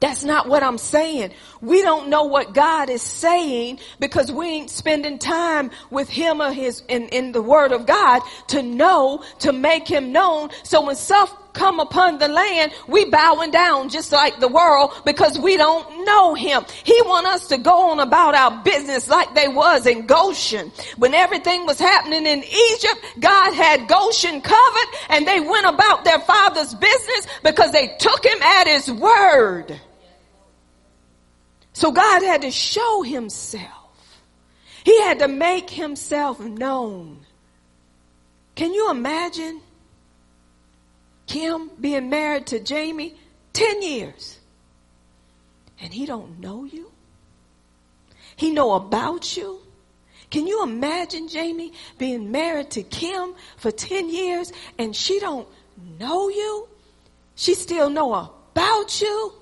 That's not what I'm saying. We don't know what God is saying because we ain't spending time with him or his in, in the word of God to know, to make him known. So when stuff come upon the land, we bowing down just like the world because we don't know him. He want us to go on about our business like they was in Goshen. When everything was happening in Egypt, God had Goshen covered and they went about their father's business because they took him at his word. So God had to show himself. He had to make himself known. Can you imagine Kim being married to Jamie 10 years and he don't know you? He know about you? Can you imagine Jamie being married to Kim for 10 years and she don't know you? She still know about you?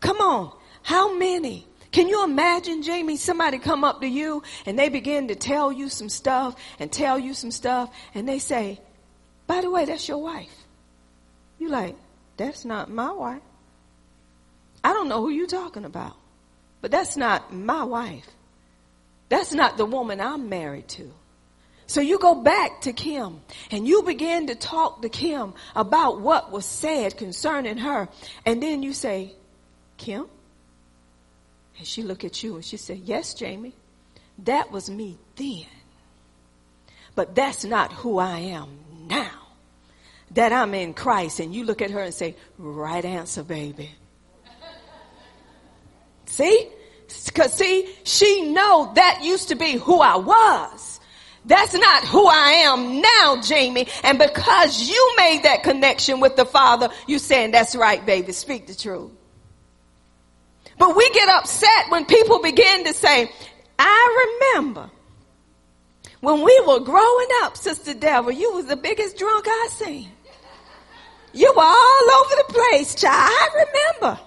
Come on. How many? Can you imagine, Jamie, somebody come up to you and they begin to tell you some stuff and tell you some stuff and they say, by the way, that's your wife. You like, that's not my wife. I don't know who you're talking about, but that's not my wife. That's not the woman I'm married to. So you go back to Kim and you begin to talk to Kim about what was said concerning her. And then you say, Kim? And she look at you and she said, yes, Jamie, that was me then. But that's not who I am now. That I'm in Christ. And you look at her and say, right answer, baby. see? Cause see, she know that used to be who I was. That's not who I am now, Jamie. And because you made that connection with the Father, you saying, that's right, baby. Speak the truth. But we get upset when people begin to say, I remember when we were growing up, Sister Deborah, you was the biggest drunk I seen. You were all over the place, child. I remember.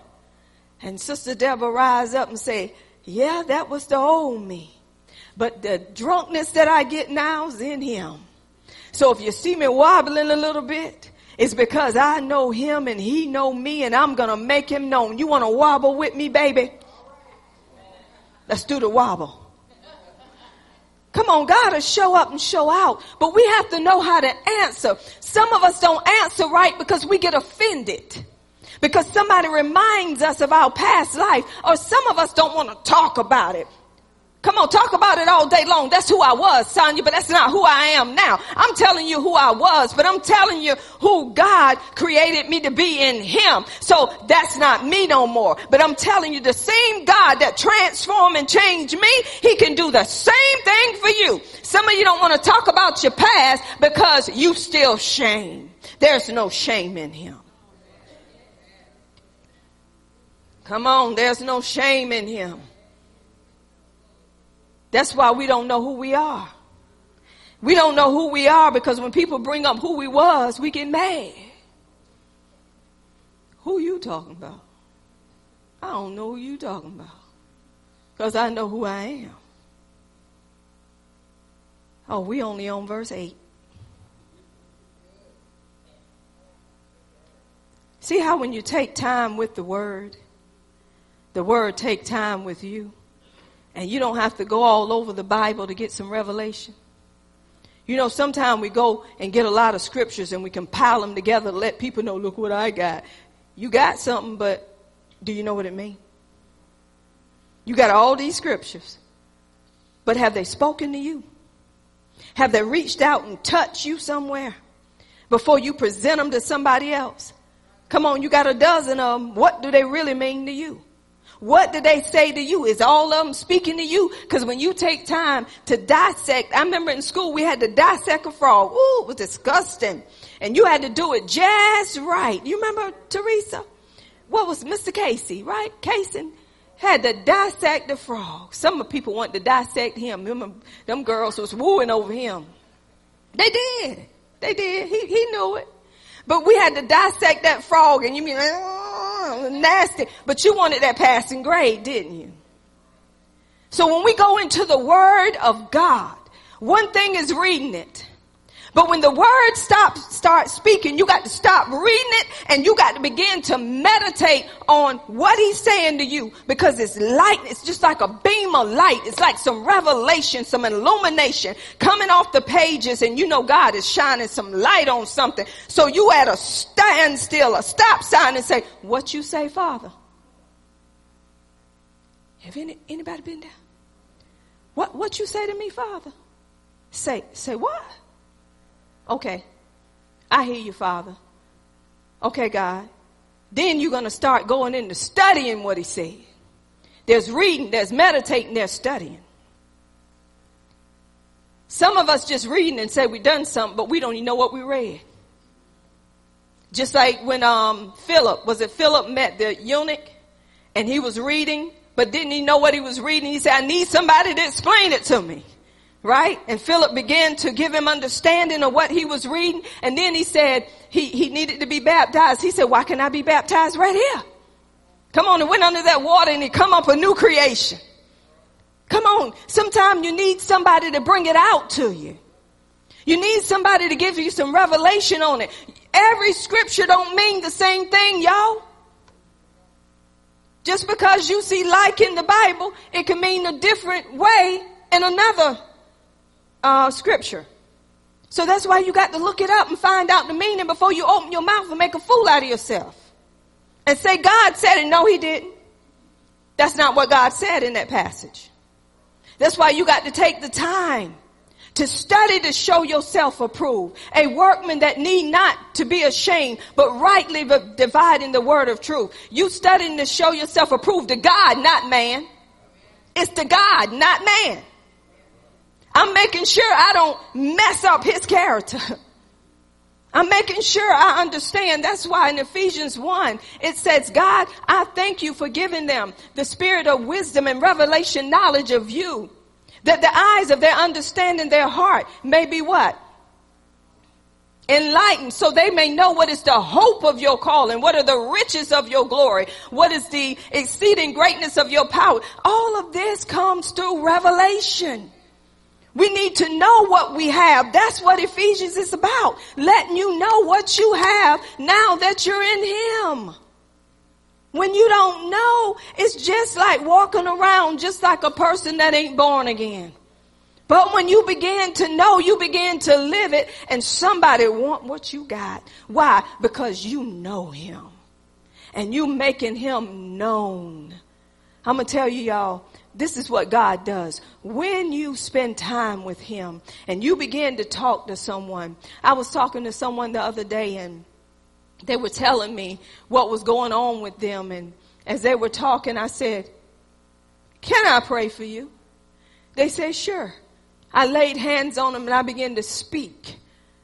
And Sister Deborah rise up and say, yeah, that was the old me. But the drunkenness that I get now is in him. So if you see me wobbling a little bit, it's because I know him and he know me and I'm going to make him known. You want to wobble with me, baby? Let's do the wobble. Come on, God will show up and show out, but we have to know how to answer. Some of us don't answer right because we get offended. Because somebody reminds us of our past life, or some of us don't want to talk about it. Come on, talk about it all day long. That's who I was, Sonia, but that's not who I am now. I'm telling you who I was, but I'm telling you who God created me to be in Him. So that's not me no more. But I'm telling you the same God that transformed and changed me, He can do the same thing for you. Some of you don't want to talk about your past because you still shame. There's no shame in Him. Come on, there's no shame in Him. That's why we don't know who we are. We don't know who we are because when people bring up who we was, we get mad. Who you talking about? I don't know who you talking about. Because I know who I am. Oh, we only on verse 8. See how when you take time with the word, the word take time with you. And you don't have to go all over the Bible to get some revelation. You know, sometimes we go and get a lot of scriptures and we compile them together to let people know, look what I got. You got something, but do you know what it means? You got all these scriptures, but have they spoken to you? Have they reached out and touched you somewhere before you present them to somebody else? Come on, you got a dozen of them. What do they really mean to you? What do they say to you? Is all of them speaking to you? Cause when you take time to dissect, I remember in school we had to dissect a frog. Ooh, it was disgusting. And you had to do it just right. You remember Teresa? What was Mr. Casey, right? Casey had to dissect the frog. Some of people wanted to dissect him. Remember, them girls was wooing over him. They did. They did. He, he knew it. But we had to dissect that frog and you mean, nasty. But you wanted that passing grade, didn't you? So when we go into the Word of God, one thing is reading it. But when the word stops, start speaking, you got to stop reading it and you got to begin to meditate on what he's saying to you because it's light. It's just like a beam of light. It's like some revelation, some illumination coming off the pages and you know God is shining some light on something. So you at a standstill, a stop sign and say, what you say, Father? Have any, anybody been there? What, what you say to me, Father? Say, say what? Okay. I hear you, Father. Okay, God. Then you're going to start going into studying what he said. There's reading, there's meditating, there's studying. Some of us just reading and say we done something, but we don't even know what we read. Just like when um, Philip, was it Philip met the eunuch and he was reading, but didn't he know what he was reading? He said, I need somebody to explain it to me. Right? And Philip began to give him understanding of what he was reading. And then he said he, he needed to be baptized. He said, why can I be baptized right here? Come on, and went under that water and he come up a new creation. Come on. Sometimes you need somebody to bring it out to you. You need somebody to give you some revelation on it. Every scripture don't mean the same thing, y'all. Just because you see like in the Bible, it can mean a different way in another uh, scripture. So that's why you got to look it up and find out the meaning before you open your mouth and make a fool out of yourself. And say, God said it. No, he didn't. That's not what God said in that passage. That's why you got to take the time to study to show yourself approved. A workman that need not to be ashamed, but rightly dividing the word of truth. You studying to show yourself approved to God, not man. It's to God, not man. I'm making sure I don't mess up his character. I'm making sure I understand. That's why in Ephesians 1, it says, God, I thank you for giving them the spirit of wisdom and revelation knowledge of you. That the eyes of their understanding, their heart may be what? Enlightened so they may know what is the hope of your calling. What are the riches of your glory? What is the exceeding greatness of your power? All of this comes through revelation. We need to know what we have. That's what Ephesians is about. Letting you know what you have now that you're in Him. When you don't know, it's just like walking around just like a person that ain't born again. But when you begin to know, you begin to live it and somebody want what you got. Why? Because you know him and you making him known. I'm going to tell you y'all, this is what God does. When you spend time with Him and you begin to talk to someone, I was talking to someone the other day and they were telling me what was going on with them. And as they were talking, I said, Can I pray for you? They said, Sure. I laid hands on them and I began to speak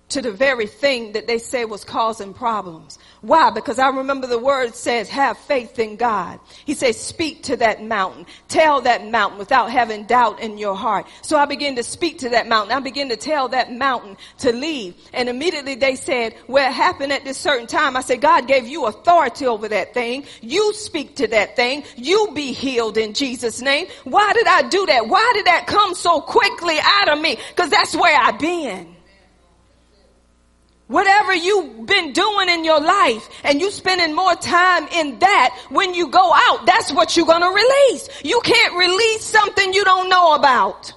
to the very thing that they said was causing problems. Why? Because I remember the word says, have faith in God. He says, speak to that mountain. Tell that mountain without having doubt in your heart. So I began to speak to that mountain. I began to tell that mountain to leave. And immediately they said, well, it happened at this certain time. I said, God gave you authority over that thing. You speak to that thing. You be healed in Jesus name. Why did I do that? Why did that come so quickly out of me? Cause that's where I've been. Whatever you've been doing in your life and you spending more time in that when you go out, that's what you're going to release. You can't release something you don't know about.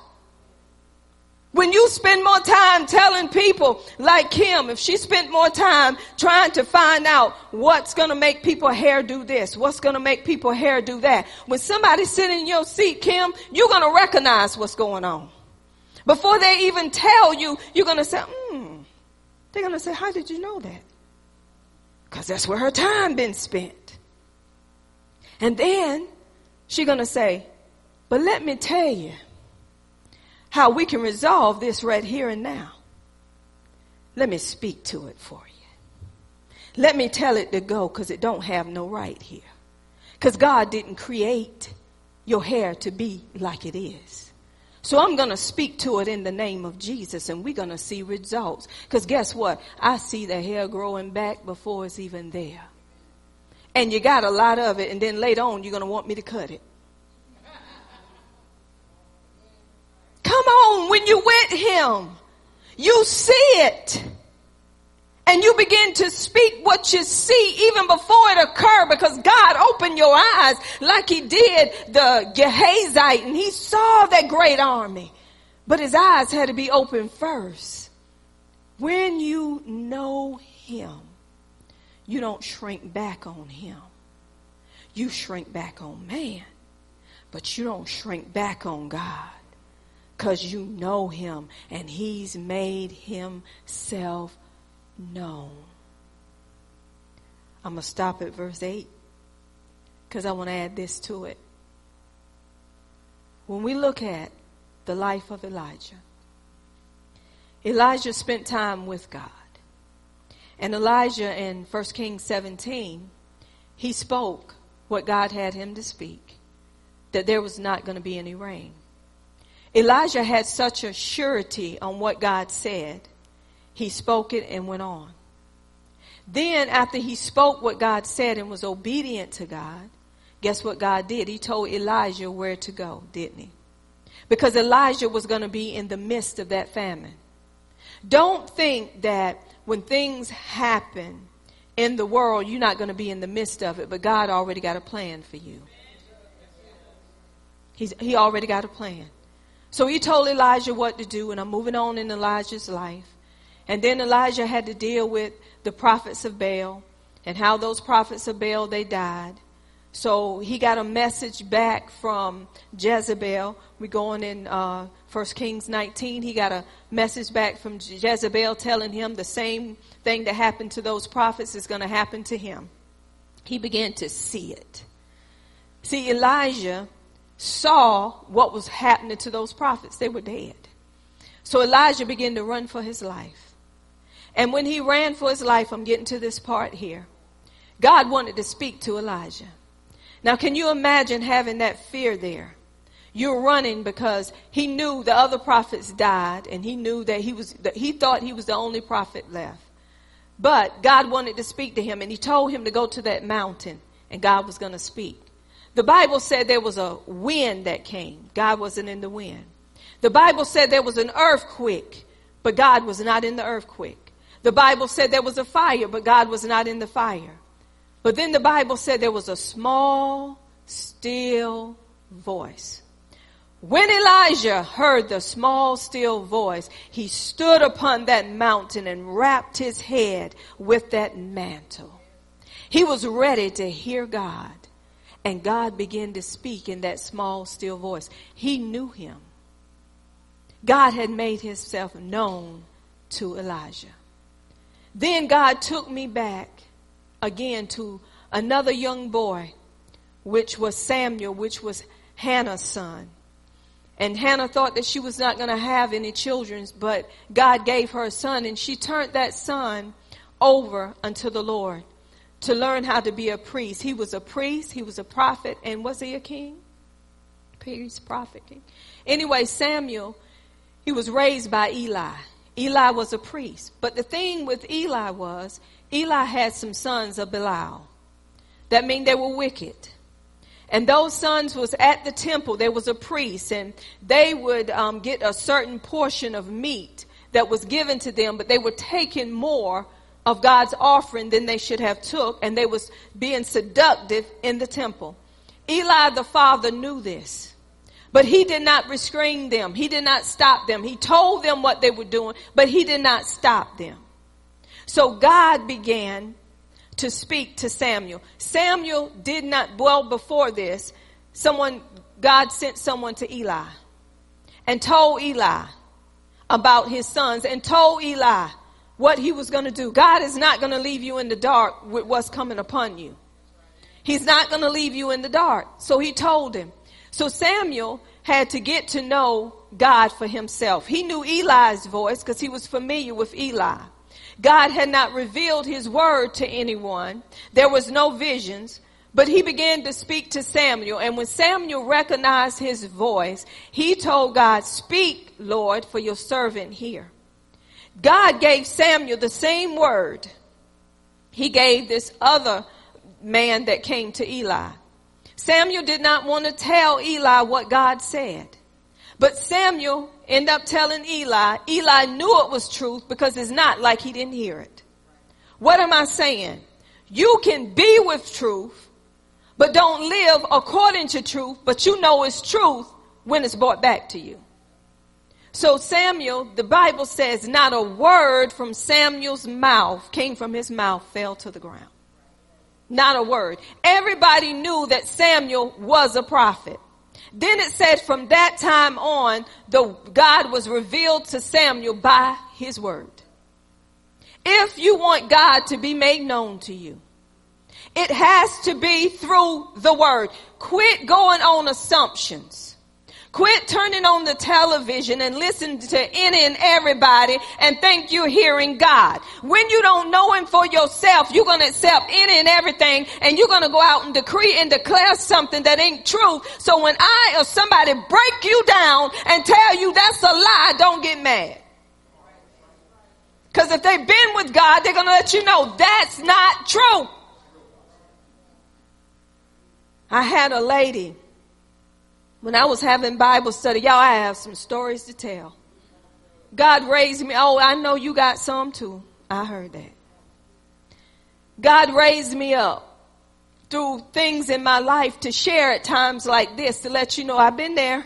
When you spend more time telling people like Kim, if she spent more time trying to find out what's going to make people hair do this, what's going to make people hair do that. When somebody sit in your seat, Kim, you're going to recognize what's going on. Before they even tell you, you're going to say, hmm, they're going to say, How did you know that? Because that's where her time been spent. And then she's going to say, But let me tell you how we can resolve this right here and now. Let me speak to it for you. Let me tell it to go because it don't have no right here. Because God didn't create your hair to be like it is. So I'm going to speak to it in the name of Jesus and we're going to see results. Because guess what? I see the hair growing back before it's even there. And you got a lot of it and then later on you're going to want me to cut it. Come on, when you with him, you see it and you begin to speak what you see even before it occurred because God opened your eyes like he did the Gehazite and he saw that great army. But his eyes had to be open first. When you know him, you don't shrink back on him. You shrink back on man, but you don't shrink back on God because you know him and he's made himself known. I'm going to stop at verse 8 because I want to add this to it. When we look at the life of Elijah, Elijah spent time with God. And Elijah in 1 Kings 17, he spoke what God had him to speak, that there was not going to be any rain. Elijah had such a surety on what God said he spoke it and went on. Then, after he spoke what God said and was obedient to God, Guess what God did? He told Elijah where to go, didn't he? Because Elijah was going to be in the midst of that famine. Don't think that when things happen in the world, you're not going to be in the midst of it, but God already got a plan for you. He's, he already got a plan. So he told Elijah what to do, and I'm moving on in Elijah's life. And then Elijah had to deal with the prophets of Baal and how those prophets of Baal they died. So he got a message back from Jezebel. We're going in uh, 1 Kings 19. He got a message back from Jezebel telling him the same thing that happened to those prophets is going to happen to him. He began to see it. See, Elijah saw what was happening to those prophets. They were dead. So Elijah began to run for his life. And when he ran for his life, I'm getting to this part here. God wanted to speak to Elijah. Now, can you imagine having that fear there? You're running because he knew the other prophets died and he knew that he was, that he thought he was the only prophet left. But God wanted to speak to him and he told him to go to that mountain and God was going to speak. The Bible said there was a wind that came. God wasn't in the wind. The Bible said there was an earthquake, but God was not in the earthquake. The Bible said there was a fire, but God was not in the fire. But then the Bible said there was a small, still voice. When Elijah heard the small, still voice, he stood upon that mountain and wrapped his head with that mantle. He was ready to hear God. And God began to speak in that small, still voice. He knew him. God had made himself known to Elijah. Then God took me back again to another young boy, which was Samuel, which was Hannah's son. And Hannah thought that she was not going to have any children, but God gave her a son, and she turned that son over unto the Lord to learn how to be a priest. He was a priest, he was a prophet, and was he a king? Priest, prophet, king. Anyway, Samuel, he was raised by Eli. Eli was a priest. But the thing with Eli was, Eli had some sons of Belial. That means they were wicked. And those sons was at the temple. There was a priest, and they would um, get a certain portion of meat that was given to them, but they were taking more of God's offering than they should have took, and they was being seductive in the temple. Eli the father knew this, but he did not restrain them. He did not stop them. He told them what they were doing, but he did not stop them. So God began to speak to Samuel. Samuel did not, well, before this, someone, God sent someone to Eli and told Eli about his sons and told Eli what he was going to do. God is not going to leave you in the dark with what's coming upon you. He's not going to leave you in the dark. So he told him. So Samuel had to get to know God for himself. He knew Eli's voice because he was familiar with Eli. God had not revealed his word to anyone. There was no visions, but he began to speak to Samuel. And when Samuel recognized his voice, he told God, speak, Lord, for your servant here. God gave Samuel the same word he gave this other man that came to Eli. Samuel did not want to tell Eli what God said. But Samuel ended up telling Eli. Eli knew it was truth because it's not like he didn't hear it. What am I saying? You can be with truth, but don't live according to truth, but you know it's truth when it's brought back to you. So Samuel, the Bible says, not a word from Samuel's mouth came from his mouth fell to the ground. Not a word. Everybody knew that Samuel was a prophet. Then it said from that time on, the God was revealed to Samuel by his word. If you want God to be made known to you, it has to be through the word. Quit going on assumptions. Quit turning on the television and listen to any and everybody and think you're hearing God. When you don't know Him for yourself, you're going to accept any and everything and you're going to go out and decree and declare something that ain't true. So when I or somebody break you down and tell you that's a lie, don't get mad. Cause if they've been with God, they're going to let you know that's not true. I had a lady when I was having Bible study. Y'all, I have some stories to tell. God raised me. Oh, I know you got some too. I heard that. God raised me up through things in my life to share at times like this to let you know I've been there.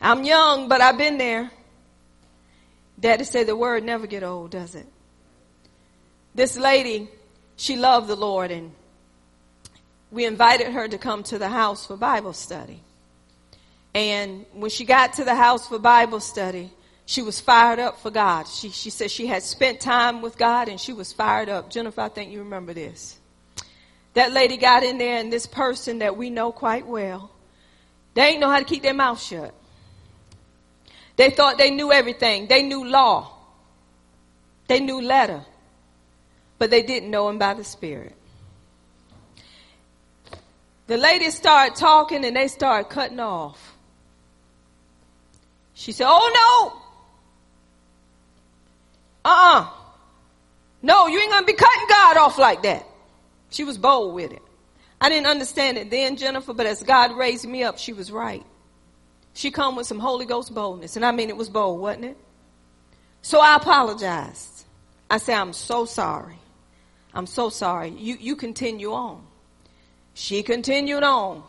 I'm young, but I've been there. Daddy said the word never get old, does it? This lady, she loved the Lord and we invited her to come to the house for Bible study. And when she got to the house for Bible study, she was fired up for God. She, she said she had spent time with God and she was fired up. Jennifer, I think you remember this. That lady got in there and this person that we know quite well, they ain't know how to keep their mouth shut. They thought they knew everything. They knew law. They knew letter. But they didn't know him by the Spirit. The ladies started talking and they started cutting off. She said, Oh no, uh-uh. No, you ain't gonna be cutting God off like that. She was bold with it. I didn't understand it then, Jennifer, but as God raised me up, she was right. She come with some Holy Ghost boldness. And I mean, it was bold, wasn't it? So I apologized. I said, I'm so sorry. I'm so sorry. You, you continue on. She continued on.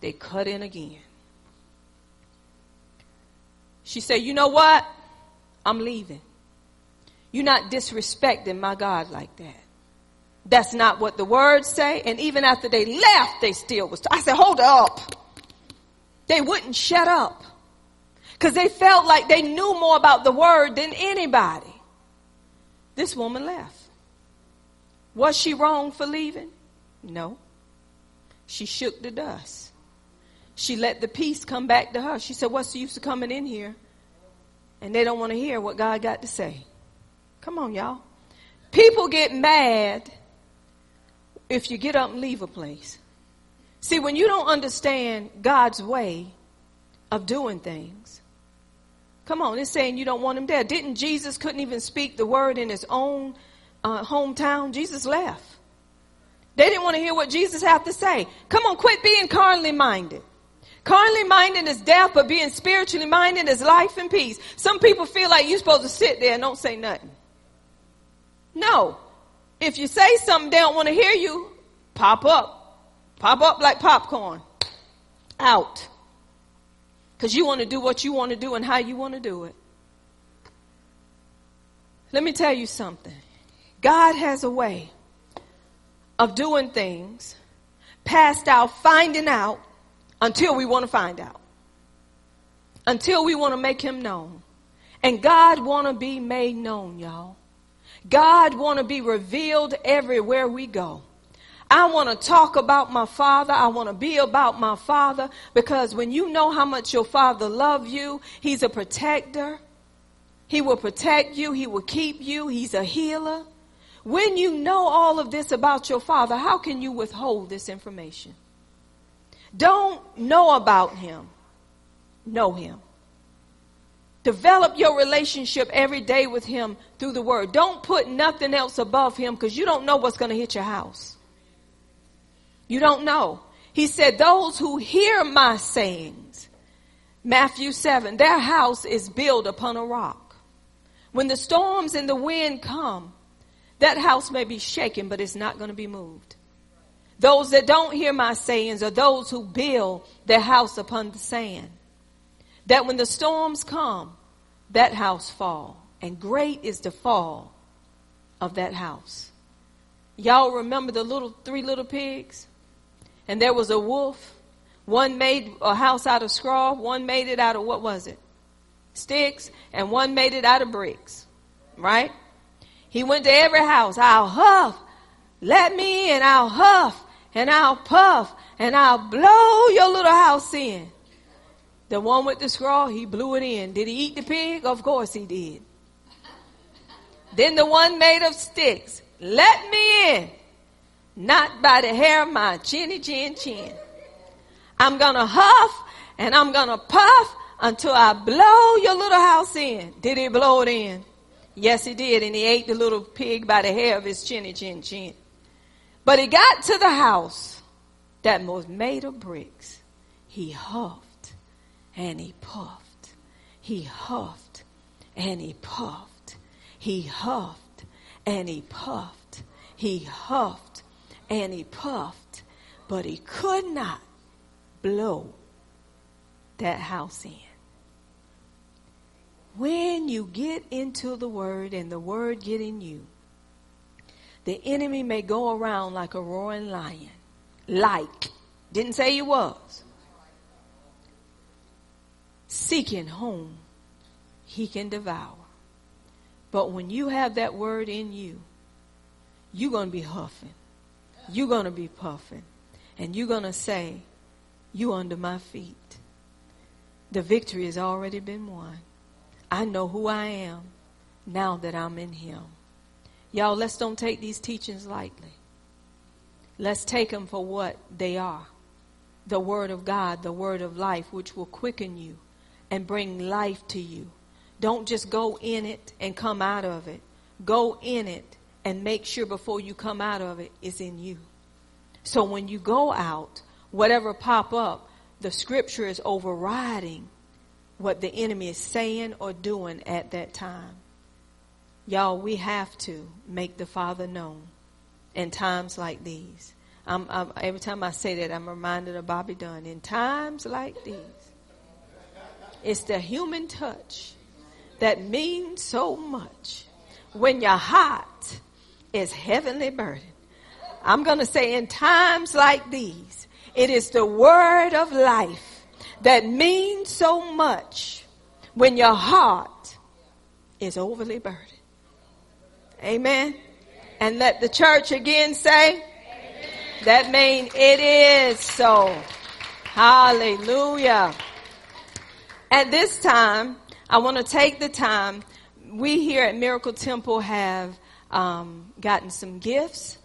They cut in again. She said, you know what? I'm leaving. You're not disrespecting my God like that. That's not what the words say. And even after they left, they still was. I said, hold up. They wouldn't shut up. Cause they felt like they knew more about the word than anybody. This woman left. Was she wrong for leaving? No. She shook the dust. She let the peace come back to her. She said, what's the use of coming in here? And they don't want to hear what God got to say. Come on, y'all. People get mad if you get up and leave a place. See, when you don't understand God's way of doing things, come on, it's saying you don't want him there. Didn't Jesus couldn't even speak the word in his own uh, hometown? Jesus left. They didn't want to hear what Jesus had to say. Come on, quit being carnally minded. Carnally minded is death, but being spiritually minded is life and peace. Some people feel like you're supposed to sit there and don't say nothing. No. If you say something they don't want to hear you, pop up. Pop up like popcorn. Out. Because you want to do what you want to do and how you want to do it. Let me tell you something. God has a way of doing things past our finding out until we want to find out. Until we want to make him known. And God want to be made known, y'all. God want to be revealed everywhere we go. I want to talk about my father. I want to be about my father because when you know how much your father loves you, he's a protector. He will protect you. He will keep you. He's a healer. When you know all of this about your father, how can you withhold this information? Don't know about him. Know him. Develop your relationship every day with him through the word. Don't put nothing else above him because you don't know what's going to hit your house. You don't know. He said, those who hear my sayings, Matthew 7, their house is built upon a rock. When the storms and the wind come, that house may be shaken, but it's not going to be moved. Those that don't hear my sayings are those who build their house upon the sand that when the storms come, that house fall. And great is the fall of that house. Y'all remember the little three little pigs? And there was a wolf. One made a house out of straw. One made it out of what was it? Sticks. And one made it out of bricks. Right? He went to every house. I'll huff. Let me in. I'll huff and I'll puff and I'll blow your little house in. The one with the straw, he blew it in. Did he eat the pig? Of course he did. Then the one made of sticks. Let me in. Not by the hair of my chinny chin chin. I'm gonna huff and I'm gonna puff until I blow your little house in. Did he blow it in? Yes, he did. And he ate the little pig by the hair of his chinny chin chin. But he got to the house that was made of bricks. He huffed and he puffed. He huffed and he puffed. He huffed and he puffed. He huffed and he puffed, but he could not blow that house in. When you get into the word and the word get in you, the enemy may go around like a roaring lion. Like. Didn't say he was. Seeking whom he can devour. But when you have that word in you, you're going to be huffing. You're going to be puffing. And you're going to say, You under my feet. The victory has already been won. I know who I am now that I'm in Him. Y'all, let's don't take these teachings lightly. Let's take them for what they are the Word of God, the Word of life, which will quicken you and bring life to you. Don't just go in it and come out of it. Go in it and make sure before you come out of it is in you. So when you go out, whatever pop up, the scripture is overriding what the enemy is saying or doing at that time. Y'all, we have to make the Father known in times like these. I'm, I'm, every time I say that, I'm reminded of Bobby Dunn. In times like these, it's the human touch that means so much. When your heart is heavenly burdened, I'm going to say in times like these, it is the word of life that means so much when your heart is overly burdened. Amen. And let the church again say, Amen. that means it is so. Hallelujah. At this time, I want to take the time. We here at Miracle Temple have um, gotten some gifts